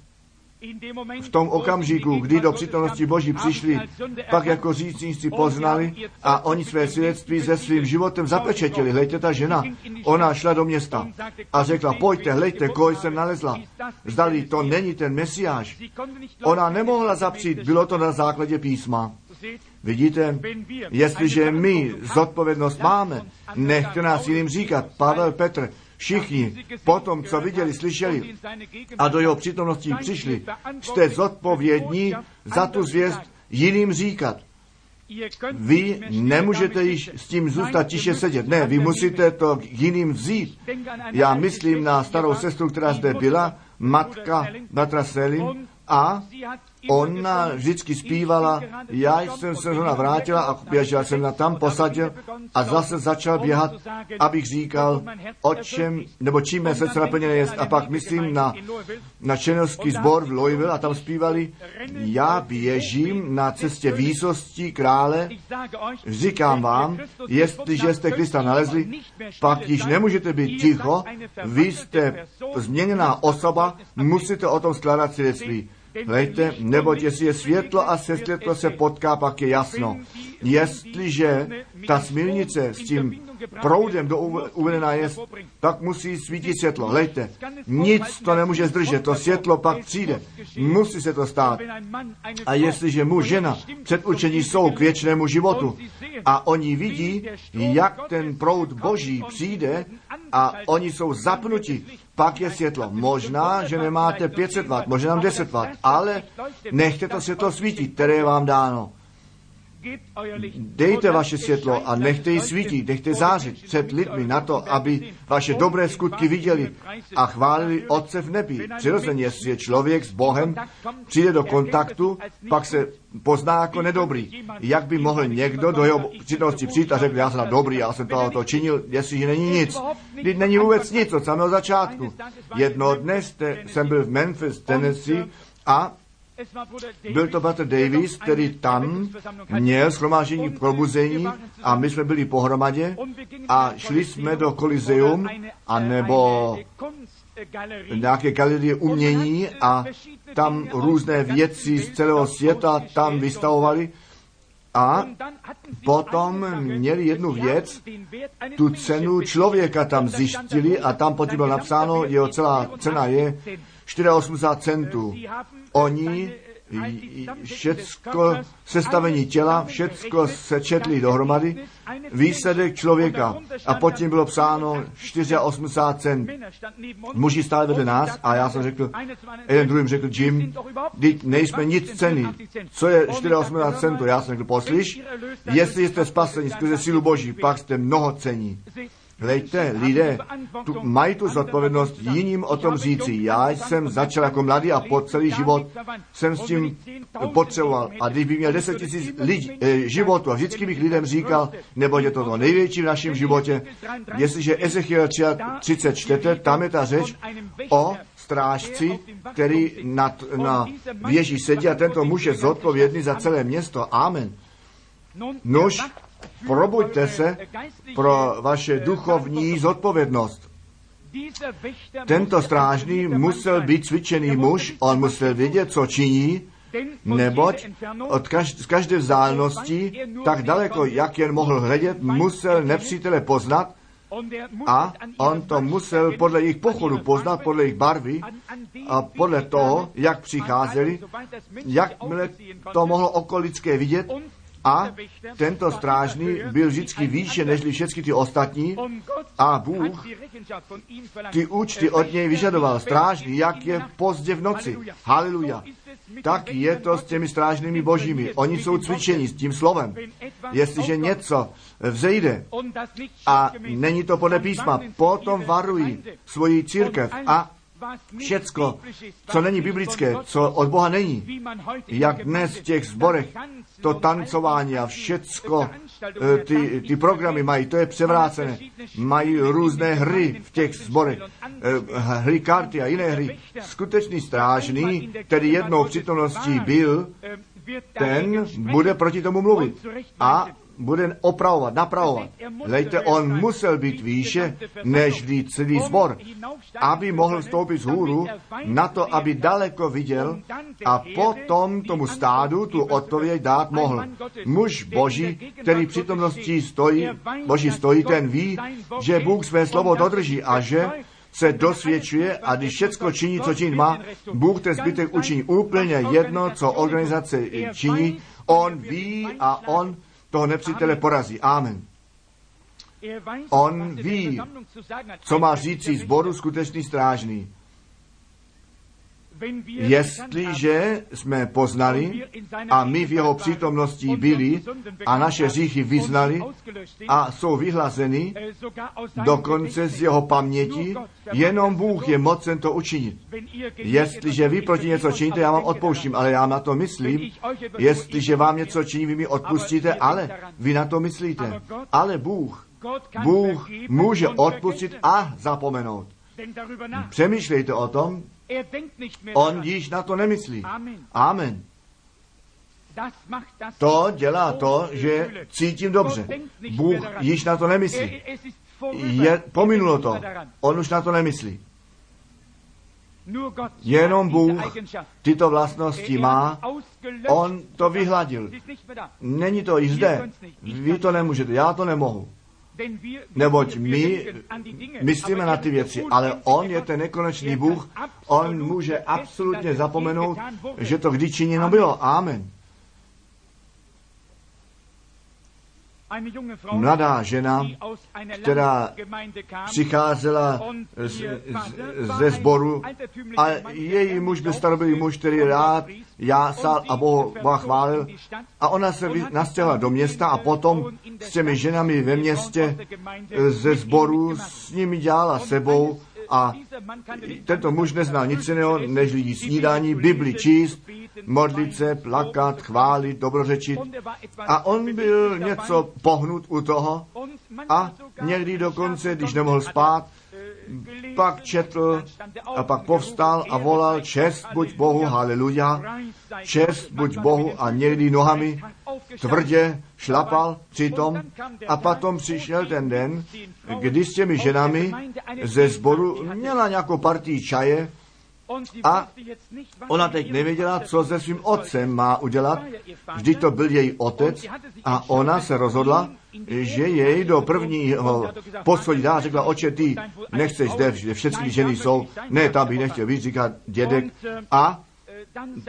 v tom okamžiku, kdy do přítomnosti Boží přišli, pak jako řícníci poznali a oni své svědectví se svým životem zapečetili. Hlejte, ta žena, ona šla do města a řekla, pojďte, hlejte, koho jsem nalezla. Zdali to není ten mesiáš. Ona nemohla zapřít, bylo to na základě písma. Vidíte, jestliže my zodpovědnost máme, nechte nás jiným říkat, Pavel Petr, Všichni, po tom, co viděli, slyšeli a do jeho přítomnosti přišli, jste zodpovědní za tu zvěst jiným říkat. Vy nemůžete již s tím zůstat tiše sedět. Ne, vy musíte to k jiným vzít. Já myslím na starou sestru, která zde byla, matka bratra Selin, a ona vždycky zpívala, já jsem se zrovna vrátila a běžel jsem na tam, posadil a zase začal běhat, abych říkal, o čem, nebo čím je srdce naplněné jest. A pak myslím na, na čenovský sbor v Louisville a tam zpívali, já běžím na cestě výsosti krále, říkám vám, jestliže jste Krista nalezli, pak již nemůžete být ticho, vy jste změněná osoba, musíte o tom skládat svědectví. Hlejte, neboť jestli je světlo a se světlo se potká, pak je jasno. Jestliže ta smilnice s tím proudem do uvedená je, pak musí svítit světlo. Hlejte, nic to nemůže zdržet, to světlo pak přijde. Musí se to stát. A jestliže muž, žena předurčení jsou k věčnému životu a oni vidí, jak ten proud boží přijde a oni jsou zapnuti, pak je světlo. Možná, že nemáte 500 W, možná 10 W, ale nechte to světlo svítit, které je vám dáno. Dejte vaše světlo a nechte ji svítit, nechte zářit před lidmi na to, aby vaše dobré skutky viděli a chválili Otce v nebi. Přirozeně, jestli je člověk s Bohem, přijde do kontaktu, pak se pozná jako nedobrý. Jak by mohl někdo do jeho přítomnosti přijít a řekl, já jsem dobrý, já jsem toho to činil, jestliže není nic. Teď není vůbec nic od samého začátku. Jedno dne jste, jsem byl v Memphis, Tennessee a Byl to bratr Davis, který tam měl schromáždění probuzení a my jsme byli pohromadě a šli jsme do Kolizeum a nebo nějaké galerie umění a tam různé věci z celého světa tam vystavovali. A potom měli jednu věc, tu cenu člověka tam zjištili a tam potom bylo napsáno, jeho celá cena je 84 centů. Oni všecko sestavení těla, všecko se četli dohromady, výsledek člověka. A pod tím bylo psáno 84 cent. Muži stále vedle nás a já jsem řekl, jeden druhým řekl, Jim, teď nejsme nic ceny. Co je 84 centů? Já jsem řekl, poslyš, jestli jste spaseni skrze sílu Boží, pak jste mnoho cení. Hlejte, lidé tu, mají tu zodpovědnost jiným o tom říci. Já jsem začal jako mladý a po celý život jsem s tím potřeboval. A když bych měl 10 tisíc eh, životů a vždycky bych lidem říkal, nebo je to to největší v našem životě, jestliže Ezechiel 34, tam je ta řeč o strážci, který nad, na věži sedí a tento muž je zodpovědný za celé město. Amen. Nož, Probuďte se pro vaše duchovní zodpovědnost. Tento strážný musel být cvičený muž, on musel vědět, co činí, neboť od každé, z každé vzdálenosti, tak daleko, jak jen mohl hledět, musel nepřítele poznat a on to musel podle jejich pochodu poznat, podle jejich barvy a podle toho, jak přicházeli, jakmile to mohlo okolické vidět, a tento strážný byl vždycky výše než všechny ty ostatní a Bůh ty účty od něj vyžadoval. Strážný, jak je pozdě v noci. Haleluja. Tak je to s těmi strážnými božími. Oni jsou cvičeni s tím slovem. Jestliže něco vzejde a není to podle písma, potom varují svoji církev a všecko, co není biblické, co od Boha není, jak dnes v těch zborech to tancování a všecko, eh, ty, ty programy mají, to je převrácené. Mají různé hry v těch zborech, eh, hry karty a jiné hry. Skutečný strážný, který jednou přítomností byl, ten bude proti tomu mluvit. A bude opravovat, napravovat. Lejte, on musel být výše než celý zbor, aby mohl vstoupit z hůru na to, aby daleko viděl a potom tomu stádu tu odpověď dát mohl. Muž Boží, který v přítomnosti stojí, Boží stojí, ten ví, že Bůh své slovo dodrží a že se dosvědčuje a když všecko činí, co činit má, Bůh ten zbytek učiní úplně jedno, co organizace činí, on ví a on toho nepřítele porazí. Amen. On ví, co má říci zboru skutečný strážný. Jestliže jsme poznali a my v jeho přítomnosti byli a naše hříchy vyznali a jsou vyhlazeny dokonce z jeho paměti, jenom Bůh je mocen to učinit. Jestliže vy proti něco činíte, já vám odpouštím, ale já na to myslím. Jestliže vám něco činí, vy mi odpustíte, ale vy na to myslíte. Ale Bůh, Bůh může odpustit a zapomenout. Přemýšlejte o tom, On již na to nemyslí. Amen. To dělá to, že cítím dobře. Bůh již na to nemyslí. Je, pominulo to. On už na to nemyslí. Jenom Bůh tyto vlastnosti má, On to vyhladil. Není to již zde. Vy to nemůžete, já to nemohu. Neboť my myslíme na ty věci, ale On je ten nekonečný Bůh, On může absolutně zapomenout, že to kdy činěno bylo. Amen. Mladá žena, která přicházela z, z, ze sboru a její muž byl starobylý muž, který rád jásal a Boha chválil. a ona se nastěhla do města a potom s těmi ženami ve městě ze sboru s nimi dělala sebou a tento muž neznal nic jiného, než lidí snídání, Bibli číst, modlit se, plakat, chválit, dobrořečit. A on byl něco pohnut u toho a někdy dokonce, když nemohl spát, pak četl a pak povstal a volal čest buď Bohu, haleluja, čest buď Bohu. A někdy nohami tvrdě šlapal přitom. A potom přišel ten den, kdy s těmi ženami ze sboru měla nějakou partii čaje a ona teď nevěděla, co se svým otcem má udělat. Vždyť to byl její otec a ona se rozhodla, že jej do prvního poschodí dá. Řekla, oče, ty nechceš zde, kde všechny ženy jsou. Ne, tam bych nechtěl víc, říká dědek. A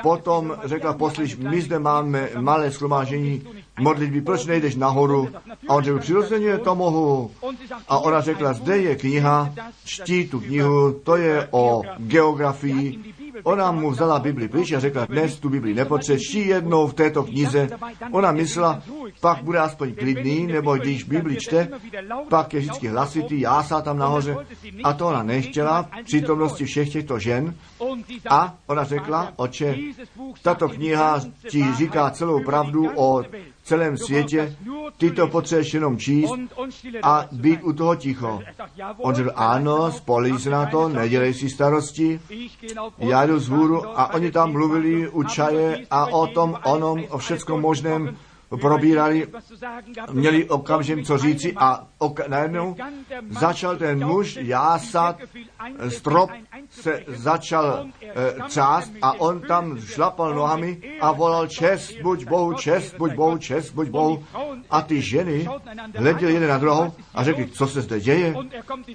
potom řekla, poslyš, my zde máme malé schromážení modlitby, proč nejdeš nahoru? A on řekl, přirozeně to mohu. A ona řekla, zde je kniha, čtí tu knihu, to je o geografii. Ona mu vzala Bibli pryč a řekla, dnes tu Bibli nepotřebuješ, čtí jednou v této knize. Ona myslela, pak bude aspoň klidný, nebo když Bibli čte, pak je vždycky hlasitý, jásá tam nahoře. A to ona nechtěla v přítomnosti všech těchto žen. A ona řekla, oče, tato kniha ti říká celou pravdu o celém světě, ty to potřebuješ jenom číst a být u toho ticho. On řekl, ano, spolí se na to, nedělej si starosti, já jdu z hůru a oni tam mluvili u čaje a o tom, onom, o všeckom možném, probírali, měli okamžitě co říci a ok- najednou začal ten muž jásat, strop se začal e, třást a on tam šlapal nohami a volal čest, buď Bohu, čest, buď Bohu, čest, buď Bohu. A ty ženy hleděli jeden na druhou a řekli, co se zde děje.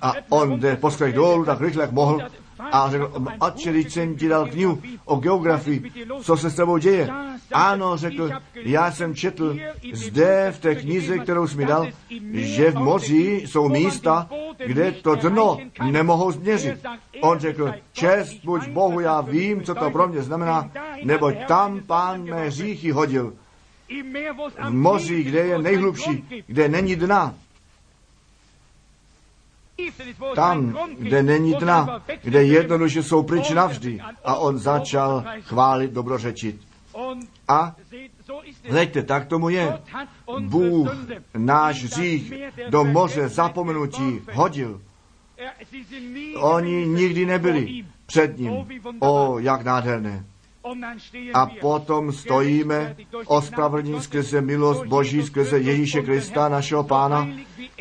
A on jde po dolů tak rychle, jak mohl a řekl, otče, když jsem ti dal knihu o geografii, co se s tebou děje? Ano, řekl, já jsem četl zde v té knize, kterou jsi mi dal, že v moři jsou místa, kde to dno nemohou změřit. On řekl, čest buď Bohu, já vím, co to pro mě znamená, neboť tam pán mé říchy hodil. V moři, kde je nejhlubší, kde není dna, tam, kde není dna, kde jednoduše jsou pryč navždy. A on začal chválit, dobrořečit. A hleďte, tak tomu je. Bůh náš hřích do moře zapomenutí hodil. Oni nikdy nebyli před ním. O, jak nádherné. A potom stojíme ospravedlní skrze milost Boží, skrze Ježíše Krista, našeho Pána,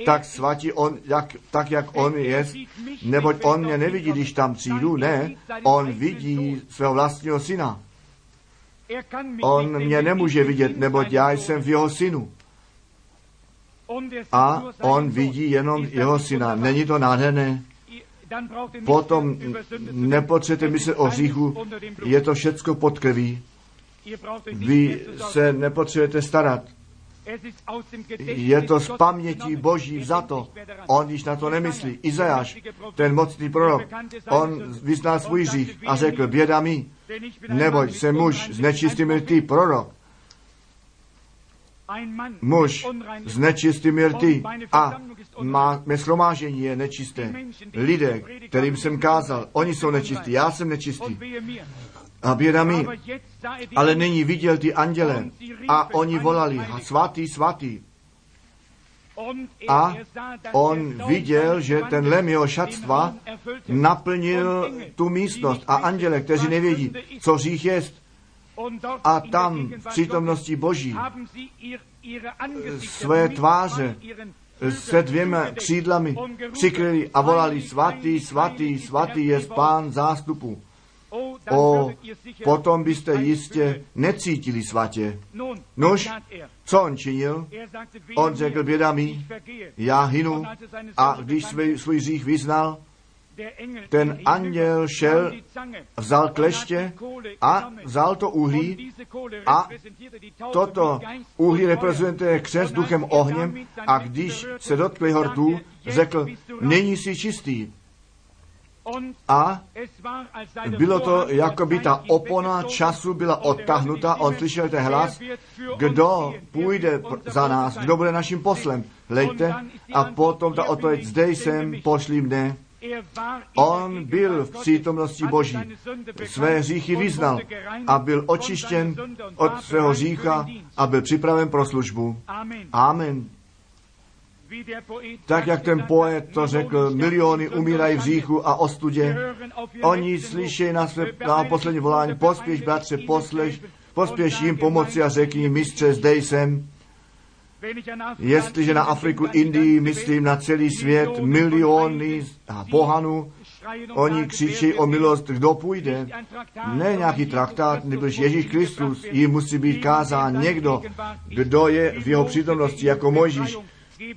tak svatí on, jak, tak jak on je, neboť on mě nevidí, když tam přijdu, ne, on vidí svého vlastního syna. On mě nemůže vidět, neboť já jsem v jeho synu. A on vidí jenom jeho syna. Není to nádherné? Potom nepotřebujete myslet o hříchu, je to všecko pod krví. Vy se nepotřebujete starat. Je to z paměti Boží vzato. On již na to nemyslí. Izajáš, ten mocný prorok, on vyznal svůj hřích a řekl, běda mi, neboť se muž s nečistým rty prorok. Muž s nečistými rty a má, mé schromážení je nečisté. Lidé, kterým jsem kázal, oni jsou nečistí, já jsem nečistý. A běda mi, ale nyní viděl ty anděle a oni volali, svatý, svatý. A on viděl, že ten lem jeho šatstva naplnil tu místnost a anděle, kteří nevědí, co řích jest, a tam v přítomnosti Boží své tváře se dvěma křídlami přikryli a volali svatý, svatý, svatý je pán zástupu. O, potom byste jistě necítili svatě. Nož, co on činil? On řekl, běda mi, já hynu. A když svůj, svůj řích vyznal, ten anděl šel, vzal kleště a vzal to uhlí a toto uhlí reprezentuje křes duchem ohněm a když se dotkli hortů, řekl, není si čistý. A bylo to, jako by ta opona času byla odtahnuta, on slyšel ten hlas, kdo půjde za nás, kdo bude naším poslem. Lejte, a potom ta odpověď, zde jsem, pošli mne. On byl v přítomnosti Boží, své hříchy vyznal a byl očištěn od svého hřícha a byl připraven pro službu. Amen. Tak jak ten poet to řekl, miliony umírají v říchu a ostudě. Oni slyší na své na poslední volání, pospěš, bratře, posleš, pospěš jim pomoci a řekni, mistře, zde jsem. Jestliže na Afriku, Indii, myslím na celý svět, miliony pohanů, Oni křičí o milost, kdo půjde. Ne nějaký traktát, nebo Ježíš Kristus, jim musí být kázán někdo, kdo je v jeho přítomnosti jako Mojžíš,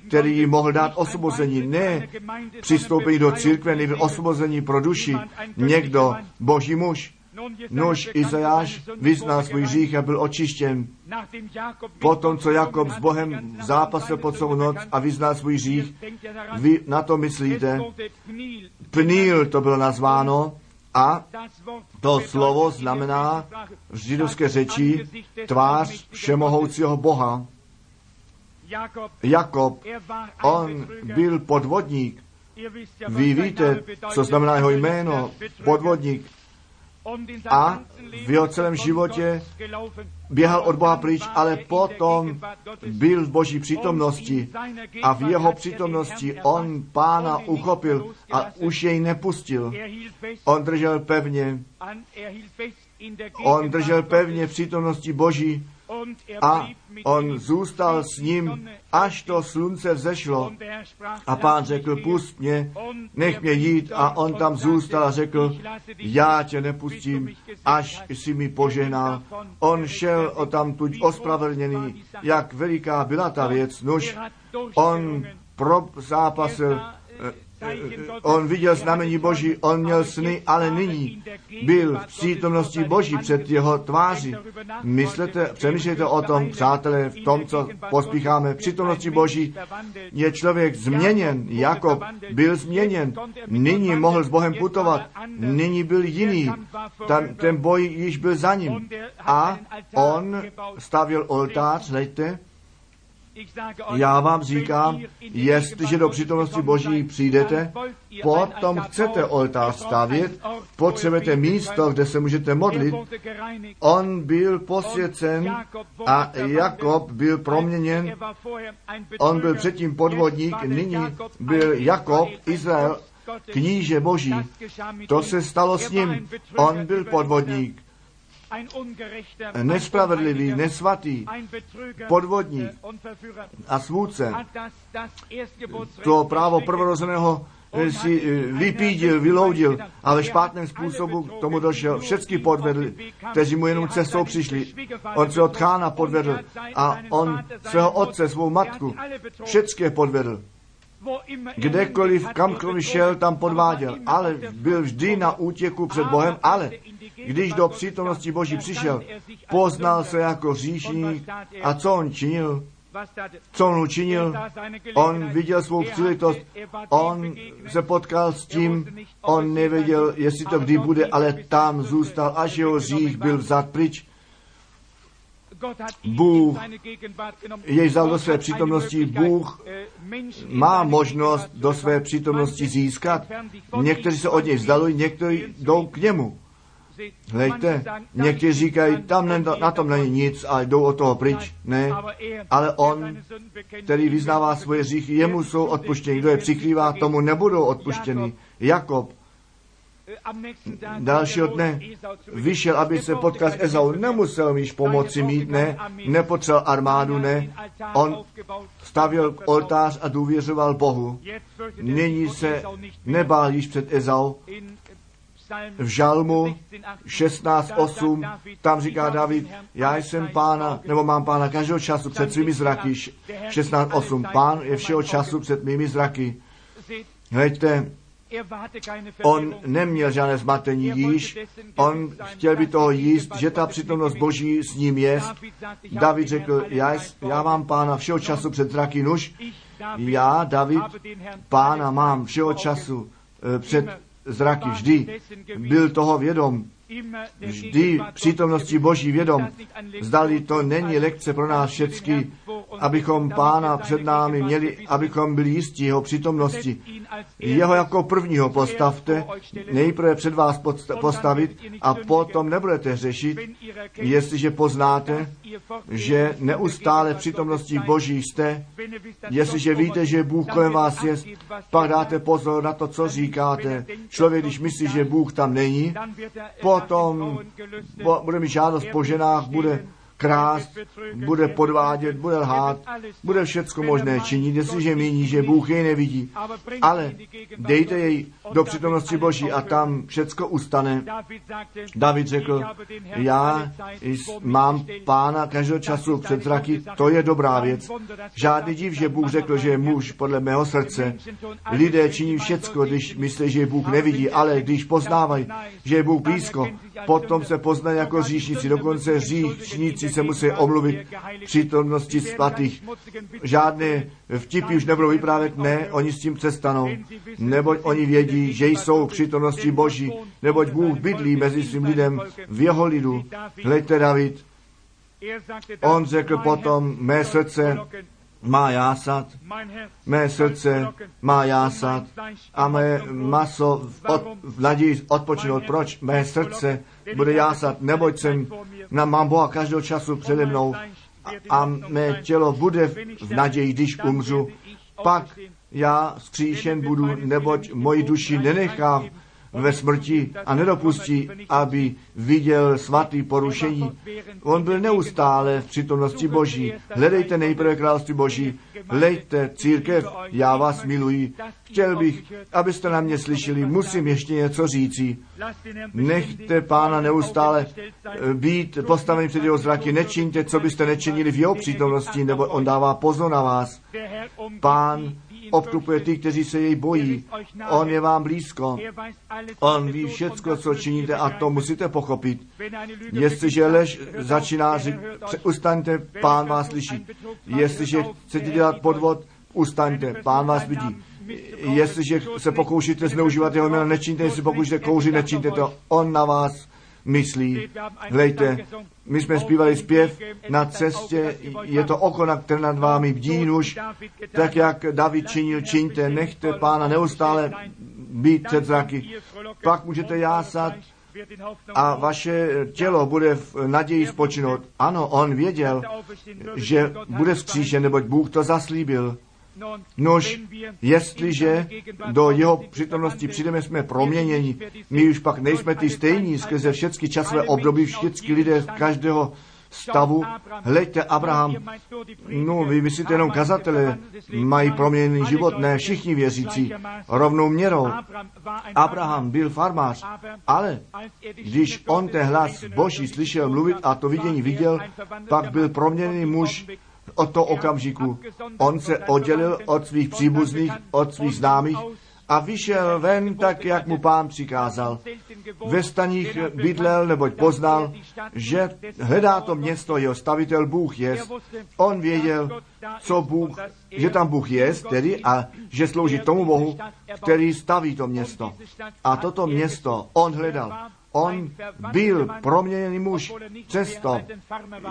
který jim mohl dát osvobození, ne přistoupení do církve, nebo osvobození pro duši, někdo, boží muž. Nož Izajáš vyznal svůj hřích a byl očištěn. Potom, co Jakob s Bohem zápasil po celou noc a vyznal svůj hřích, vy na to myslíte. Pnil to bylo nazváno a to slovo znamená v židovské řeči tvář všemohoucího Boha. Jakob, on byl podvodník. Vy víte, co znamená jeho jméno, podvodník a v jeho celém životě běhal od Boha pryč, ale potom byl v boží přítomnosti a v jeho přítomnosti on pána uchopil a už jej nepustil. On držel pevně, on držel pevně v přítomnosti boží a on zůstal s ním, až to slunce vzešlo. A pán řekl, pust mě, nech mě jít. A on tam zůstal a řekl, já tě nepustím, až si mi požehnal. On šel o tamtuť ospravedlněný, jak veliká byla ta věc. Nuž, on pro zápasil On viděl znamení Boží, on měl sny, ale nyní byl v přítomnosti Boží před jeho tváří. Myslete, přemýšlejte o tom, přátelé, v tom, co pospícháme. V přítomnosti Boží je člověk změněn. Jakob byl změněn. Nyní mohl s Bohem putovat. Nyní byl jiný. Ten, ten boj již byl za ním. A on stavěl oltář, hleďte, já vám říkám, jestliže do přítomnosti Boží přijdete, potom chcete oltář stavět, potřebujete místo, kde se můžete modlit. On byl posvěcen a Jakob byl proměněn. On byl předtím podvodník, nyní byl Jakob, Izrael, kníže Boží. To se stalo s ním. On byl podvodník nespravedlivý, nesvatý, podvodník a svůdce. To právo prvorozeného si eh, vypídil, vyloudil, ale špatným způsobu k tomu došel. Všechny podvedli, kteří mu jenom cestou přišli. On se od chána podvedl a on svého otce, svou matku, všechny podvedl. Kdekoliv, kamkoliv šel, tam podváděl, ale byl vždy na útěku před Bohem, ale když do přítomnosti Boží přišel, poznal se jako říšník a co on činil? Co on učinil? On viděl svou příležitost, on se potkal s tím, on nevěděl, jestli to kdy bude, ale tam zůstal, až jeho řích byl vzat pryč. Bůh jej vzal do své přítomnosti. Bůh má možnost do své přítomnosti získat. Někteří se od něj vzdalují, někteří jdou k němu. Hleďte, někteří říkají, tam ne, na tom není nic a jdou od toho pryč. Ne, ale on, který vyznává svoje říchy, jemu jsou odpuštěni. Kdo je přikrývá, tomu nebudou odpuštěni. Jakob dalšího dne vyšel, aby se potkal s Ezau. Nemusel již pomoci mít, ne, nepotřeboval armádu, ne. On stavěl oltář a důvěřoval Bohu. Nyní se nebál již před Ezau. V žalmu 16.8 tam říká David, já jsem pána, nebo mám pána každého času před svými zraky. 16.8. Pán je všeho času před mými zraky. Hleďte, On neměl žádné zmatení již, on chtěl by toho jíst, že ta přítomnost Boží s ním je. David řekl, já, já mám pána všeho času před zraky nuž, já, David, pána mám všeho času eh, před zraky vždy. Byl toho vědom. vždy přítomnosti Boží vědom. Zdali to není lekce pro nás všechny, abychom Pána před námi měli, abychom byli jistí jeho přítomnosti. Jeho jako prvního postavte, nejprve před vás postavit a potom nebudete řešit, jestliže poznáte, že neustále přítomnosti Boží jste, jestliže víte, že Bůh kolem vás je, pak dáte pozor na to, co říkáte. Člověk, když myslí, že Bůh tam není, potom bude mít žádost po ženách, bude krást, bude podvádět, bude lhát, bude všecko možné činit, jestliže míní, že Bůh jej nevidí. Ale dejte jej do přítomnosti Boží a tam všecko ustane. David řekl, já mám pána každého času před zraky, to je dobrá věc. Žádný div, že Bůh řekl, že je muž podle mého srdce. Lidé činí všecko, když myslí, že Bůh nevidí, ale když poznávají, že je Bůh blízko, potom se poznají jako říšníci. Dokonce říšníci se musí omluvit přítomnosti svatých. Žádné vtipy už nebudou vyprávět, ne, oni s tím přestanou, neboť oni vědí, že jsou přítomnosti Boží, neboť Bůh bydlí mezi svým lidem v jeho lidu. Hleďte David, on řekl potom, mé srdce má jásat, mé srdce má jásat a mé maso od, v naději odpočinout. Proč? Mé srdce bude jásat, neboť jsem, na, mám Boha každého času přede mnou a mé tělo bude v naději, když umřu. Pak já skříšen budu, neboť moji duši nenechá ve smrti a nedopustí, aby viděl svatý porušení. On byl neustále v přítomnosti Boží. Hledejte nejprve království Boží, hledejte církev, já vás miluji. Chtěl bych, abyste na mě slyšeli, musím ještě něco říci. Nechte pána neustále eh, být postavený před jeho zraky, nečiňte, co byste nečinili v jeho přítomnosti, nebo on dává pozor na vás. Pán obklupuje ty, kteří se jej bojí. On je vám blízko. On ví všecko, co činíte a to musíte pochopit. Jestliže lež začíná říct, ustaňte, pán vás slyší. Jestliže chcete dělat podvod, ustaňte, pán vás vidí. Jestliže se pokoušíte zneužívat jeho jméno, nečiňte, jestli pokoušíte kouřit, nečiňte to. On na vás myslí. Hlejte, my jsme zpívali zpěv na cestě, je to oko, na které nad vámi bdí nůž, tak jak David činil, čiňte, nechte pána neustále být před zraky. Pak můžete jásat a vaše tělo bude v naději spočinout. Ano, on věděl, že bude vzkříšen, neboť Bůh to zaslíbil. Nož, jestliže do jeho přítomnosti přijdeme, jsme proměněni. My už pak nejsme ty stejní skrze všechny časové období, všichni lidé z každého stavu. Hleďte, Abraham, no vy myslíte jenom kazatele, mají proměněný život, ne všichni věřící, rovnou měrou. Abraham byl farmář, ale když on ten hlas Boží slyšel mluvit a to vidění viděl, pak byl proměněný muž od toho okamžiku. On se oddělil od svých příbuzných, od svých známých a vyšel ven tak, jak mu pán přikázal. Ve staních bydlel, neboť poznal, že hledá to město, jeho stavitel Bůh je. On věděl, co Bůh, že tam Bůh je, tedy a že slouží tomu Bohu, který staví to město. A toto město on hledal. On byl proměněný muž, přesto,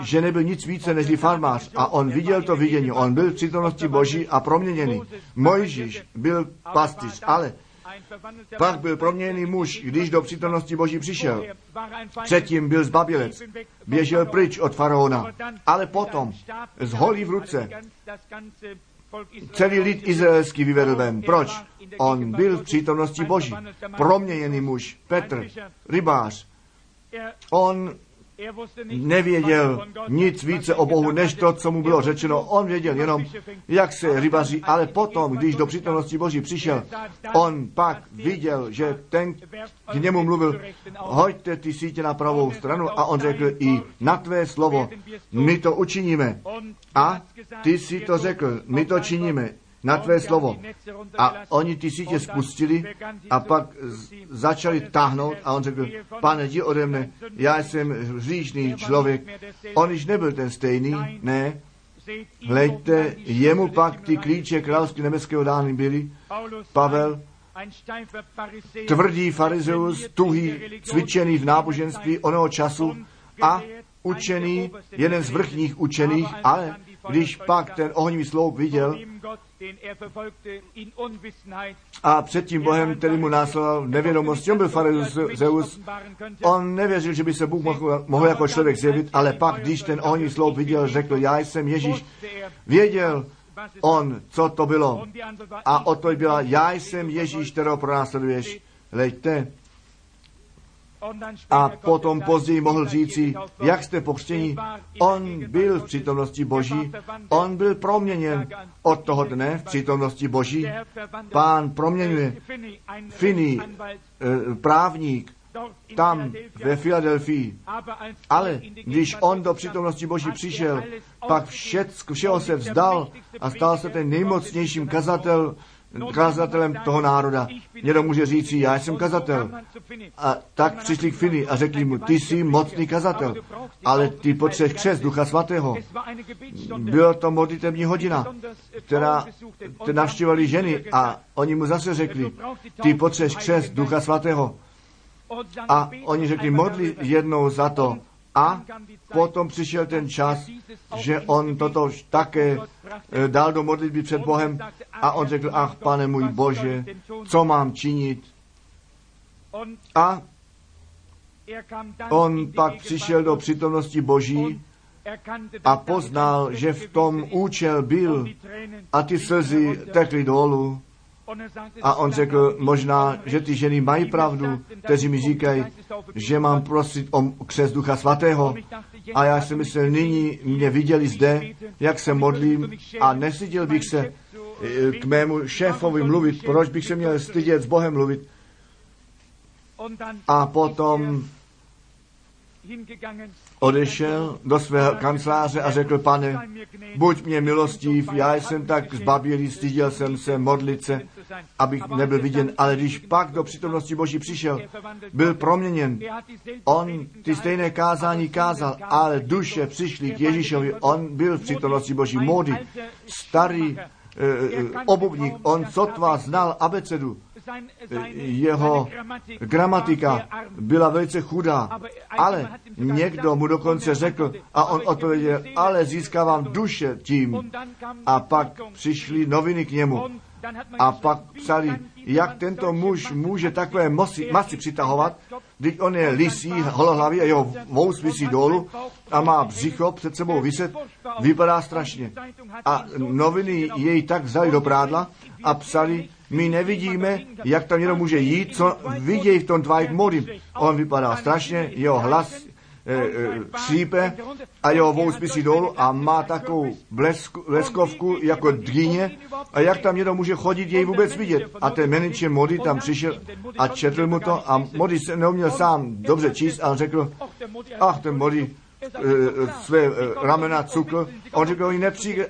že nebyl nic více než farmář a on viděl to vidění. On byl v přítomnosti Boží a proměněný. Mojžíš byl pastýř, ale pak byl proměněný muž, když do přítomnosti Boží přišel. Předtím byl zbabilec, běžel pryč od faraona, ale potom z holí v ruce celý lid izraelský vyvedl ven. Proč? On byl v přítomnosti Boží. Proměněný muž, Petr, rybář. On nevěděl nic více o Bohu, než to, co mu bylo řečeno. On věděl jenom, jak se rybaří, ale potom, když do přítomnosti Boží přišel, on pak viděl, že ten k němu mluvil, hoďte ty sítě na pravou stranu a on řekl i na tvé slovo, my to učiníme. A ty si to řekl, my to činíme na tvé slovo. A oni ty sítě spustili a pak začali táhnout a on řekl, pane, jdi ode mne, já jsem hříšný člověk. On již nebyl ten stejný, ne. Hleďte, jemu pak ty klíče království nebeského dány byly. Pavel tvrdý farizeus, tuhý, cvičený v náboženství onoho času a učený, jeden z vrchních učených, ale když pak ten ohnivý sloup viděl a před tím Bohem, který mu následoval nevědomosti, on byl farizeus, on nevěřil, že by se Bůh mohl, mohl jako člověk zjevit, ale pak, když ten ohnivý sloup viděl, řekl, já jsem Ježíš, věděl, on, co to bylo. A o to byla, já jsem Ježíš, kterého pronásleduješ. Leďte. A potom později mohl říci, jak jste pokřtěni. On byl v přítomnosti Boží, on byl proměněn od toho dne v přítomnosti Boží. Pán proměňuje Finney, eh, právník, tam ve Filadelfii. Ale když on do přítomnosti Boží přišel, pak všecko, všeho se vzdal a stal se ten nejmocnějším kazatel, kazatelem toho národa. Někdo může říct, já jsem kazatel. A tak přišli k Fini a řekli mu, ty jsi mocný kazatel, ale ty potřebuješ křest Ducha Svatého. Byla to modlitební hodina, která navštívali ženy a oni mu zase řekli, ty potřebuješ křest Ducha Svatého. A oni řekli, modli jednou za to. A potom přišel ten čas, že on toto také eh, dal do modlitby před Bohem a on řekl, ach pane můj Bože, co mám činit? A on pak přišel do přítomnosti Boží a poznal, že v tom účel byl a ty slzy tekly dolů. A on řekl, možná, že ty ženy mají pravdu, kteří mi říkají, že mám prosit o křes Ducha Svatého. A já si myslel, nyní mě viděli zde, jak se modlím a nestyděl bych se eh, k mému šéfovi mluvit, proč bych se měl stydět s Bohem mluvit. A potom odešel do svého kanceláře a řekl, pane, buď mě milostiv, já jsem tak zbabělý, styděl jsem se modlit se, abych nebyl viděn, ale když pak do přítomnosti Boží přišel, byl proměněn. On ty stejné kázání kázal, ale duše přišly k Ježíšovi, on byl v přítomnosti Boží módy, starý e, obuvník, on sotva znal abecedu, jeho gramatika byla velice chudá, ale někdo mu dokonce řekl a on odpověděl, ale získávám duše tím. A pak přišly noviny k němu a pak psali, jak tento muž může takové masy, masy přitahovat, když on je lisí, holohlavý a jeho vous vysí dolů a má břicho před sebou vyset, vypadá strašně. A noviny jej tak vzali do prádla a psali, my nevidíme, jak tam někdo může jít, co vidějí v tom Dwight Moody. On vypadá strašně, jeho hlas křípe e, a jeho vous vysí dolů a má takovou blesku, bleskovku jako dýně a jak tam někdo může chodit, jej vůbec vidět. A ten manager Mody tam přišel a četl mu to a Mody se neuměl sám dobře číst a on řekl, ach, ten Mody, Eh, své eh, ramena cukl. On řekl, oni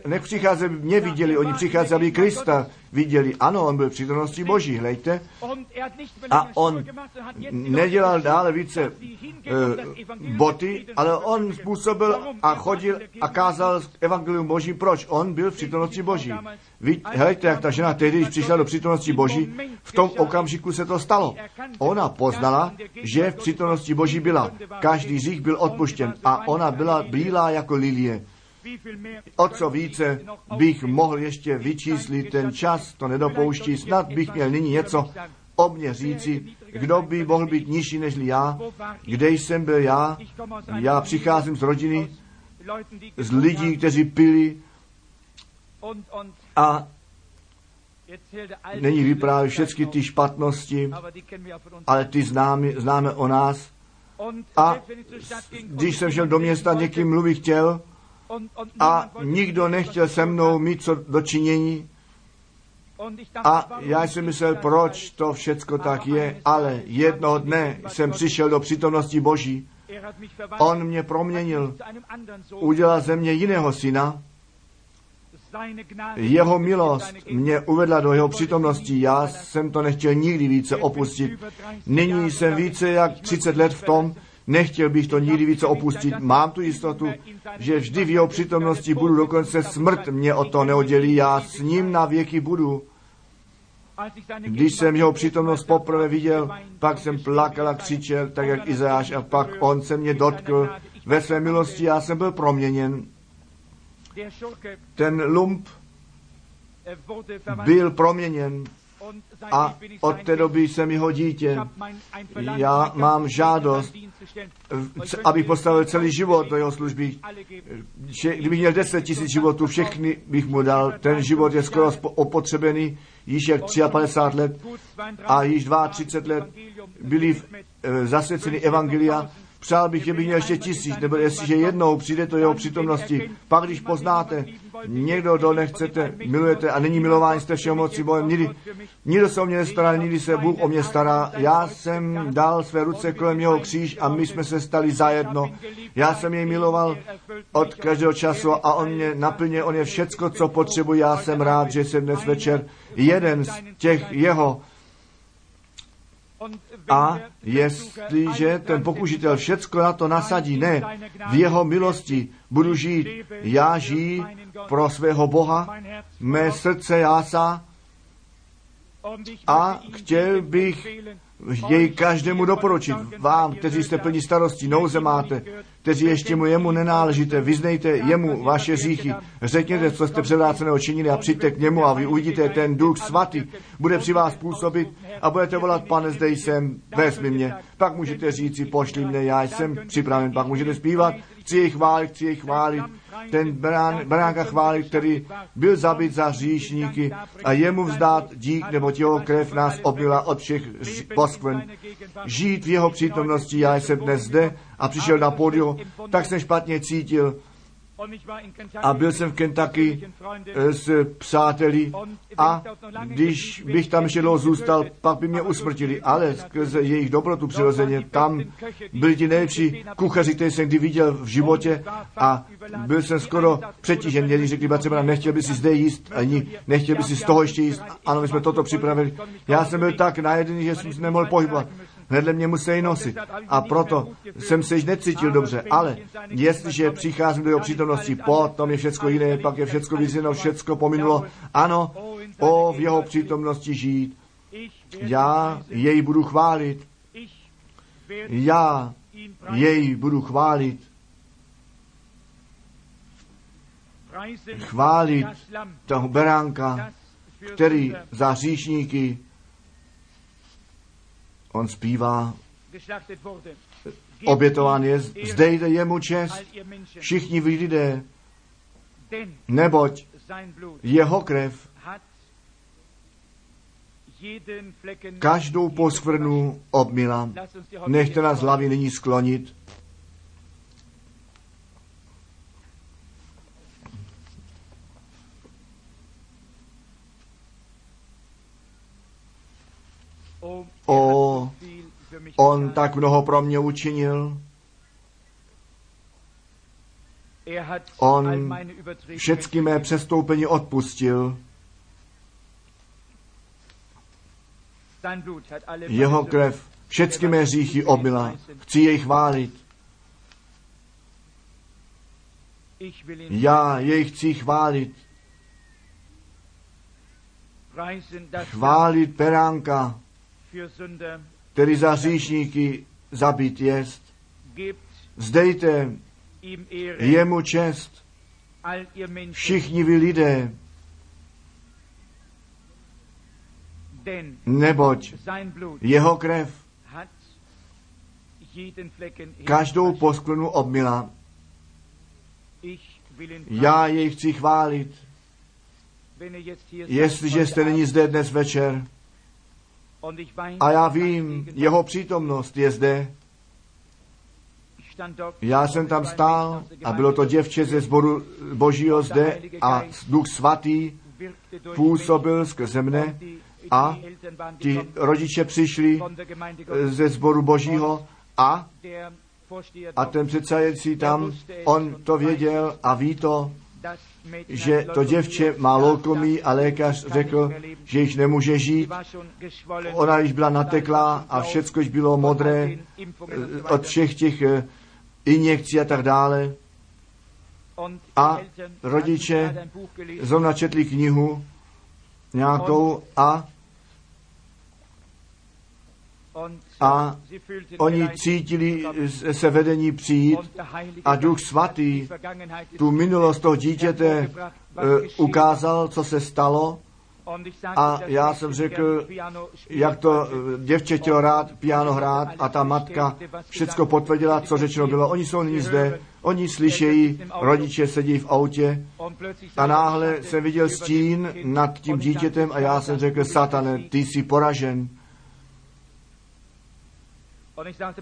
nepřicházejí, mě viděli, oni přicházejí, aby Krista viděli. Ano, on byl v přítomnosti Boží, hlejte. A on nedělal dále více uh, boty, ale on způsobil a chodil a kázal evangelium Boží. Proč? On byl v přítomnosti Boží. Ví, helejte, jak ta žena tehdy, když přišla do přítomnosti Boží, v tom okamžiku se to stalo. Ona poznala, že v přítomnosti Boží byla. Každý řích byl odpuštěn a ona byla bílá jako lilie. O co více bych mohl ještě vyčíslit ten čas, to nedopouští, snad bych měl nyní něco o mně říci, kdo by mohl být nižší než já, kde jsem byl já, já přicházím z rodiny, z lidí, kteří pili a není vyprávět všechny ty špatnosti, ale ty známe, známe o nás. A když jsem šel do města, někým mluvit chtěl a nikdo nechtěl se mnou mít co dočinění. A já jsem myslel, proč to všecko tak je, ale jednoho dne jsem přišel do přítomnosti Boží. On mě proměnil, udělal ze mě jiného syna, jeho milost mě uvedla do jeho přítomnosti. Já jsem to nechtěl nikdy více opustit. Nyní jsem více jak 30 let v tom, nechtěl bych to nikdy více opustit. Mám tu jistotu, že vždy v jeho přítomnosti budu, dokonce smrt mě o to neoddělí. Já s ním na věky budu. Když jsem jeho přítomnost poprvé viděl, pak jsem plakal a křičel, tak jak Izáš, a pak on se mě dotkl. Ve své milosti já jsem byl proměněn. Ten lump byl proměněn a od té doby jsem jeho dítě. Já mám žádost, abych postavil celý život do jeho služby. Kdybych měl 10 tisíc životů, všechny bych mu dal. Ten život je skoro opotřebený, již jak 53 let a již 32 let byli e, zasvěceni evangelia Přál bych, že bych měl ještě tisíc, nebo jestliže jednou přijde to jeho přítomnosti, pak když poznáte, někdo, kdo nechcete, milujete a není milování, jste všeho moci Bohem, nikdy, nikdo se o mě nestará, nikdy se Bůh o mě stará. Já jsem dal své ruce kolem jeho kříž a my jsme se stali zajedno. Já jsem jej miloval od každého času a on mě naplně, on je všecko, co potřebuji. Já jsem rád, že jsem dnes večer jeden z těch jeho a jestliže ten pokušitel všecko na to nasadí, ne, v jeho milosti budu žít, já žiji pro svého Boha, mé srdce jásá a chtěl bych jej každému doporučit. Vám, kteří jste plní starostí, nouze máte, kteří ještě mu jemu nenáležíte, vyznejte jemu vaše říchy, řekněte, co jste převrácené činili a přijďte k němu a vy uvidíte, ten duch svatý bude při vás působit a budete volat, pane, zde jsem, vezmi mě. Pak můžete říci, pošli mě, já jsem připraven, pak můžete zpívat, chci jej chválit, chci jej chválit, ten brán, bránka chvály, který byl zabit za hříšníky a jemu vzdát dík, nebo jeho krev nás obila od všech poskvrn. Žít v jeho přítomnosti, já jsem dnes zde a přišel na pódium, tak jsem špatně cítil, a byl jsem v Kentucky eh, s přáteli. A když bych tam ještě dlouho zůstal, pak by mě usmrtili, ale skrze jejich dobrotu přirozeně, tam byli ti nejlepší kuchaři, které jsem kdy viděl v životě. A byl jsem skoro přetížen, měli řekli, třeba nechtěl by si zde jíst, ani nechtěl by si z toho ještě jíst, ano, my jsme toto připravili. Já jsem byl tak najedený, že jsem se nemohl pohybovat vedle mě musí nosit. A proto jsem se již necítil dobře. Ale jestliže přicházím do jeho přítomnosti, potom je všecko jiné, pak je všecko vyzvěno, všecko pominulo. Ano, o v jeho přítomnosti žít. Já jej budu chválit. Já jej budu chválit. Chválit toho beránka, který za hříšníky on zpívá, obětován je, zde jde jemu čest, všichni vy lidé, neboť jeho krev každou poskvrnu obmila. Nechte nás hlavy nyní sklonit. O, on tak mnoho pro mě učinil. On všechny mé přestoupení odpustil. Jeho krev všechny mé říchy obila. Chci jej chválit. Já jej chci chválit. Chválit peránka, který za hříšníky zabít jest. Vzdejte jemu čest, všichni vy lidé, neboť jeho krev každou posklonu obmila. Já jej chci chválit. Jestliže jste není zde dnes večer, a já vím, jeho přítomnost je zde. Já jsem tam stál a bylo to děvče ze sboru božího zde a duch svatý působil skrze mne a ti rodiče přišli ze sboru božího a a ten předsedající tam, on to věděl a ví to, že to děvče má loukomí a lékař řekl, že již nemůže žít. Ona již byla nateklá a všecko již bylo modré eh, od všech těch eh, injekcí a tak dále. A rodiče zrovna četli knihu nějakou a a oni cítili se vedení přijít a Duch Svatý tu minulost toho dítěte ukázal, co se stalo. A já jsem řekl, jak to děvče chtělo rád piano hrát a ta matka všecko potvrdila, co řečeno bylo. Oni jsou nyní zde, oni slyšejí, rodiče sedí v autě. A náhle jsem viděl stín nad tím dítětem a já jsem řekl, satane, ty jsi poražen.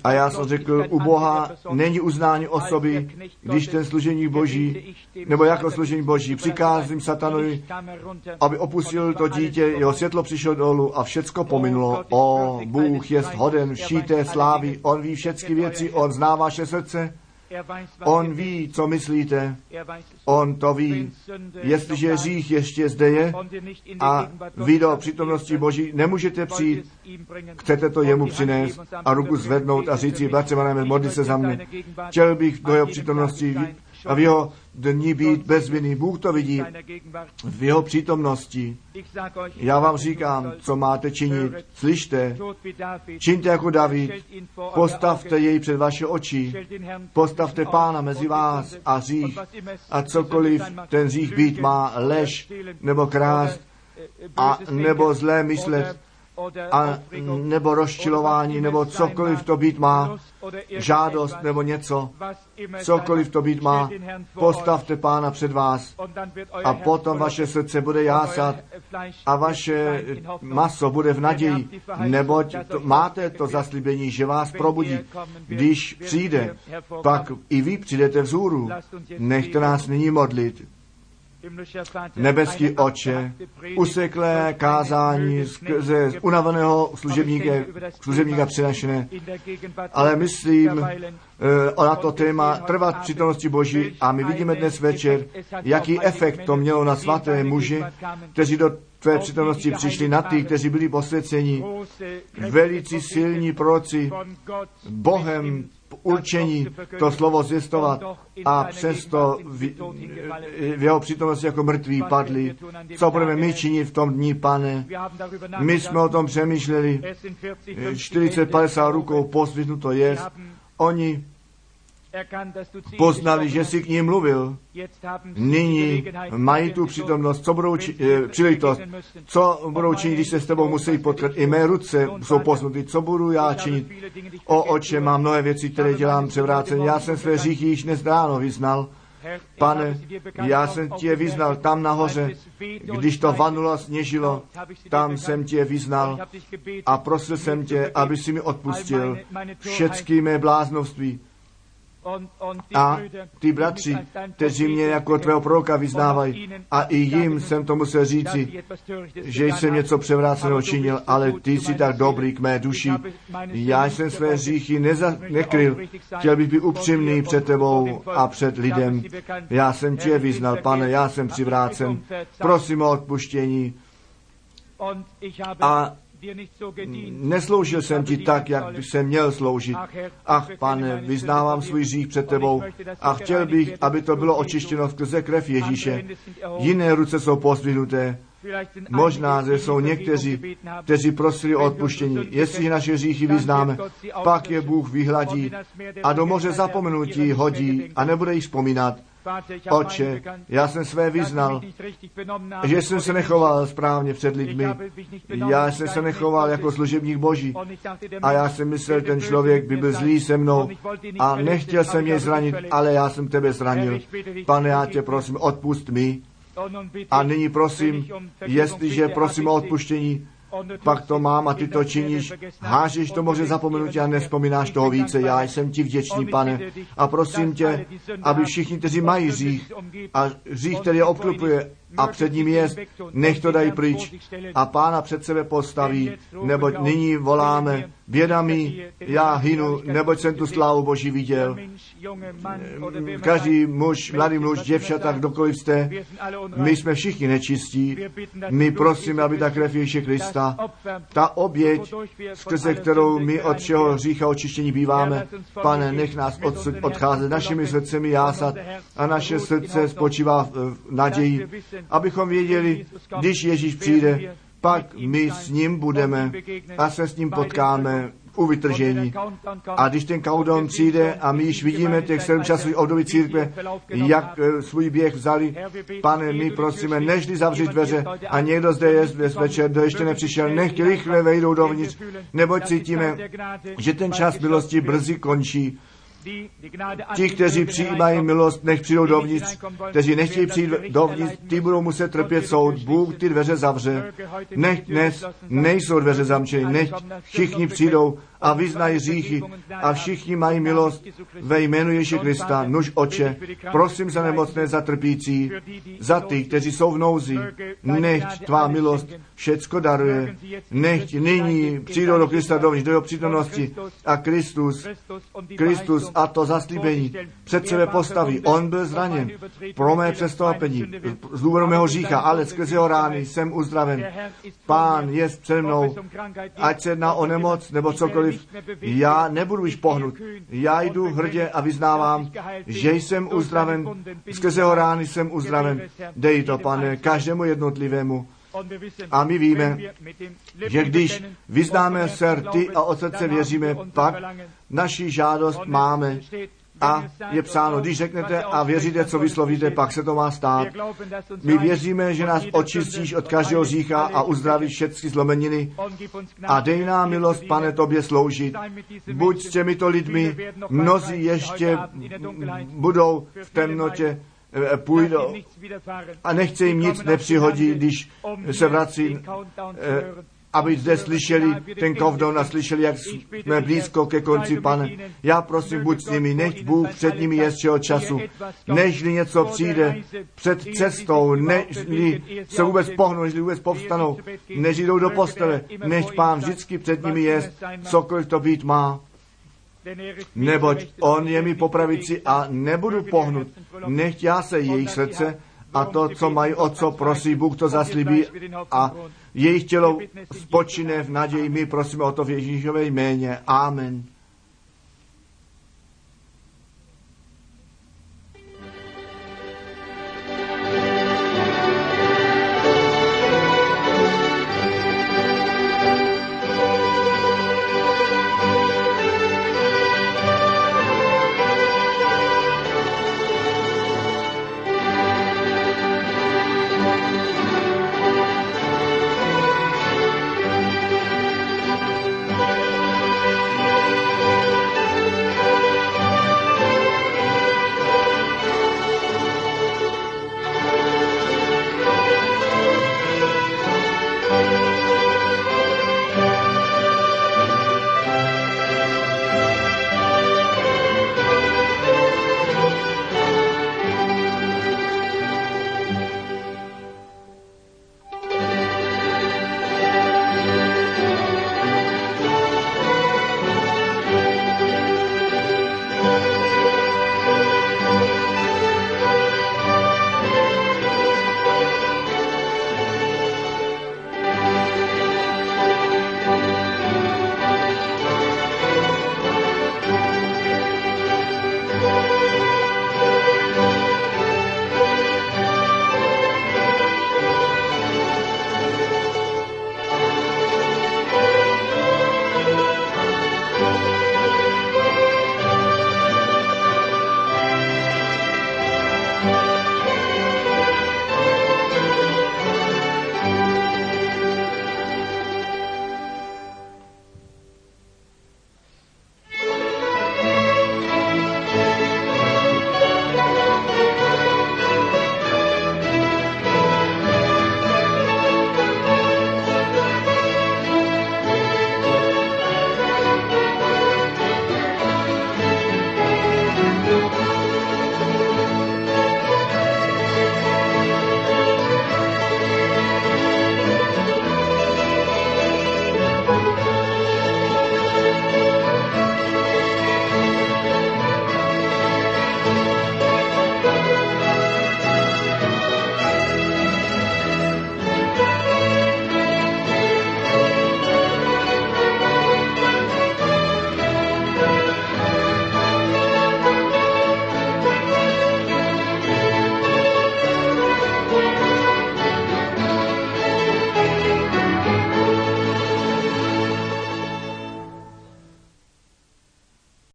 A já jsem řekl, u Boha není uznání osoby, když ten služení Boží, nebo jako služení Boží, přikázím satanovi, aby opustil to dítě, jeho světlo přišlo dolů a všecko pominulo. O, Bůh je hoden všíté slávy, On ví všechny věci, On zná vaše srdce, On ví, co myslíte, on to ví. Jestliže hřích ještě zde je a vy do přítomnosti Boží nemůžete přijít, chcete to jemu přinést a ruku zvednout a říct si, bratře modli se za mě. Chtěl bych do jeho přítomnosti a v jeho dní být bez viny. Bůh to vidí v jeho přítomnosti. Já vám říkám, co máte činit. Slyšte, čiňte jako David, postavte jej před vaše oči, postavte pána mezi vás a řích a cokoliv ten řích být má, lež nebo krást a nebo zlé myslet, a nebo rozčilování, nebo cokoliv to být má, žádost nebo něco, cokoliv to být má, postavte pána před vás a potom vaše srdce bude jásat a vaše maso bude v naději, neboť to, máte to zaslíbení, že vás probudí. Když přijde, pak i vy přijdete vzhůru. Nechte nás nyní modlit. Nebeský oče, useklé kázání ze unaveného služebníka, služebníka přinašené, ale myslím uh, na to téma trvat přítomnosti Boží a my vidíme dnes večer, jaký efekt to mělo na svaté muži, kteří do tvé přítomnosti přišli na ty, kteří byli posvěceni, velici silní proroci, Bohem určení to slovo zjistovat a přesto v, v jeho přítomnosti jako mrtví padli. Co budeme my činit v tom dní, pane? My jsme o tom přemýšleli. 40-50 rukou posvětnuto je. Oni poznali, že jsi k ním mluvil. Nyní mají tu přítomnost, co budou či, eh, příležitost, co budou činit, když se s tebou musí potkat. I mé ruce jsou posnuty, co budu já činit. O oče, mám mnohé věci, které dělám převráceně. Já jsem své říchy již dnes ráno vyznal. Pane, já jsem tě vyznal tam nahoře, když to vanulo a sněžilo, tam jsem tě vyznal a prosil jsem tě, aby si mi odpustil všechny mé bláznovství a ty bratři, kteří mě jako tvého proroka vyznávají, a i jim jsem to musel říci, že jsem něco převráceného činil, ale ty jsi tak dobrý k mé duši. Já jsem své hříchy neza, nekryl. Chtěl bych být upřímný před tebou a před lidem. Já jsem tě vyznal, pane, já jsem přivrácen. Prosím o odpuštění. A Nesloužil jsem ti tak, jak by se měl sloužit. Ach, pane, vyznávám svůj hřích před tebou a chtěl bych, aby to bylo očištěno skrze krev Ježíše. Jiné ruce jsou pozdvihnuté. Možná, že jsou někteří, kteří prosili o odpuštění. Jestli naše hříchy vyznáme, pak je Bůh vyhladí a do moře zapomenutí hodí a nebude jich vzpomínat. Oče, já jsem své vyznal, že jsem se nechoval správně před lidmi. Já jsem se nechoval jako služebník Boží. A já jsem myslel, ten člověk by byl zlý se mnou a nechtěl jsem jej zranit, ale já jsem tebe zranil. Pane, já tě prosím, odpust mi. A nyní prosím, jestliže prosím o odpuštění, pak to mám a ty to činíš, hážeš to moře zapomenutí a nespomínáš toho více. Já jsem ti vděčný, pane, a prosím tě, aby všichni, kteří mají řích a řích, který je obklupuje, a před ním je, nech to dají pryč a pána před sebe postaví, neboť nyní voláme, bědami, já hynu, neboť jsem tu slávu Boží viděl. Každý muž, mladý muž, děvčata, kdokoliv jste, my jsme všichni nečistí. My prosíme, aby ta krev Ježíše Krista, ta oběť, skrze kterou my od všeho hřícha očištění býváme, pane, nech nás odcházet našimi srdcemi jásat a naše srdce spočívá v naději, abychom věděli, když Ježíš přijde, pak my s ním budeme a se s ním potkáme u vytržení. A když ten countdown přijde a my již vidíme těch sedm časových období církve, jak eh, svůj běh vzali, pane, my prosíme, nežli zavřít dveře a někdo zde je dnes večer, kdo ještě nepřišel, nech rychle vejdou dovnitř, neboť cítíme, že ten čas milosti brzy končí. Ti, kteří přijímají milost, nech přijdou dovnitř. Kteří nechtějí přijít dovnitř, ty budou muset trpět soud. Bůh ty dveře zavře. Nech dnes nejsou dveře zamčeny. Nech všichni přijdou a vyznají říchy a všichni mají milost ve jménu Ježíše Krista. Nuž oče, prosím za nemocné, za trpící, za ty, kteří jsou v nouzi. Nechť tvá milost všecko daruje. Nechť nyní přijdou do Krista dovnitř, do jeho přítomnosti a Kristus, Kristus a to zaslíbení před sebe postaví. On byl zraněn pro mé přestoupení, z důvodu mého řícha, ale skrze jeho rány jsem uzdraven. Pán je přede mnou, ať se jedná o nemoc nebo cokoliv, já nebudu již pohnut. Já jdu hrdě a vyznávám, že jsem uzdraven, skrze jeho rány jsem uzdraven. Dej to, pane, každému jednotlivému. A my víme, že když vyznáme ser ty a od srdce věříme, pak naši žádost máme. A je psáno, když řeknete a věříte, co vyslovíte, pak se to má stát. My věříme, že nás očistíš od každého řícha a uzdravíš všechny zlomeniny. A dej nám milost, pane, tobě sloužit. Buď s těmito lidmi, mnozí ještě budou v temnotě, půjdou a nechce jim nic nepřihodí, když se vrací, eh, aby zde slyšeli ten countdown a slyšeli, jak jsme blízko ke konci, pane. Já prosím, buď s nimi, nech Bůh před nimi je čeho času. Nežli něco přijde před cestou, nežli se vůbec pohnou, nežli vůbec povstanou, než jdou do postele, než pán vždycky před nimi je, cokoliv to být má neboť on je mi po pravici a nebudu pohnut. Nechť já se jejich srdce a to, co mají o co prosí, Bůh to zaslíbí a jejich tělo spočine v naději. My prosíme o to v Ježíšové jméně. Amen.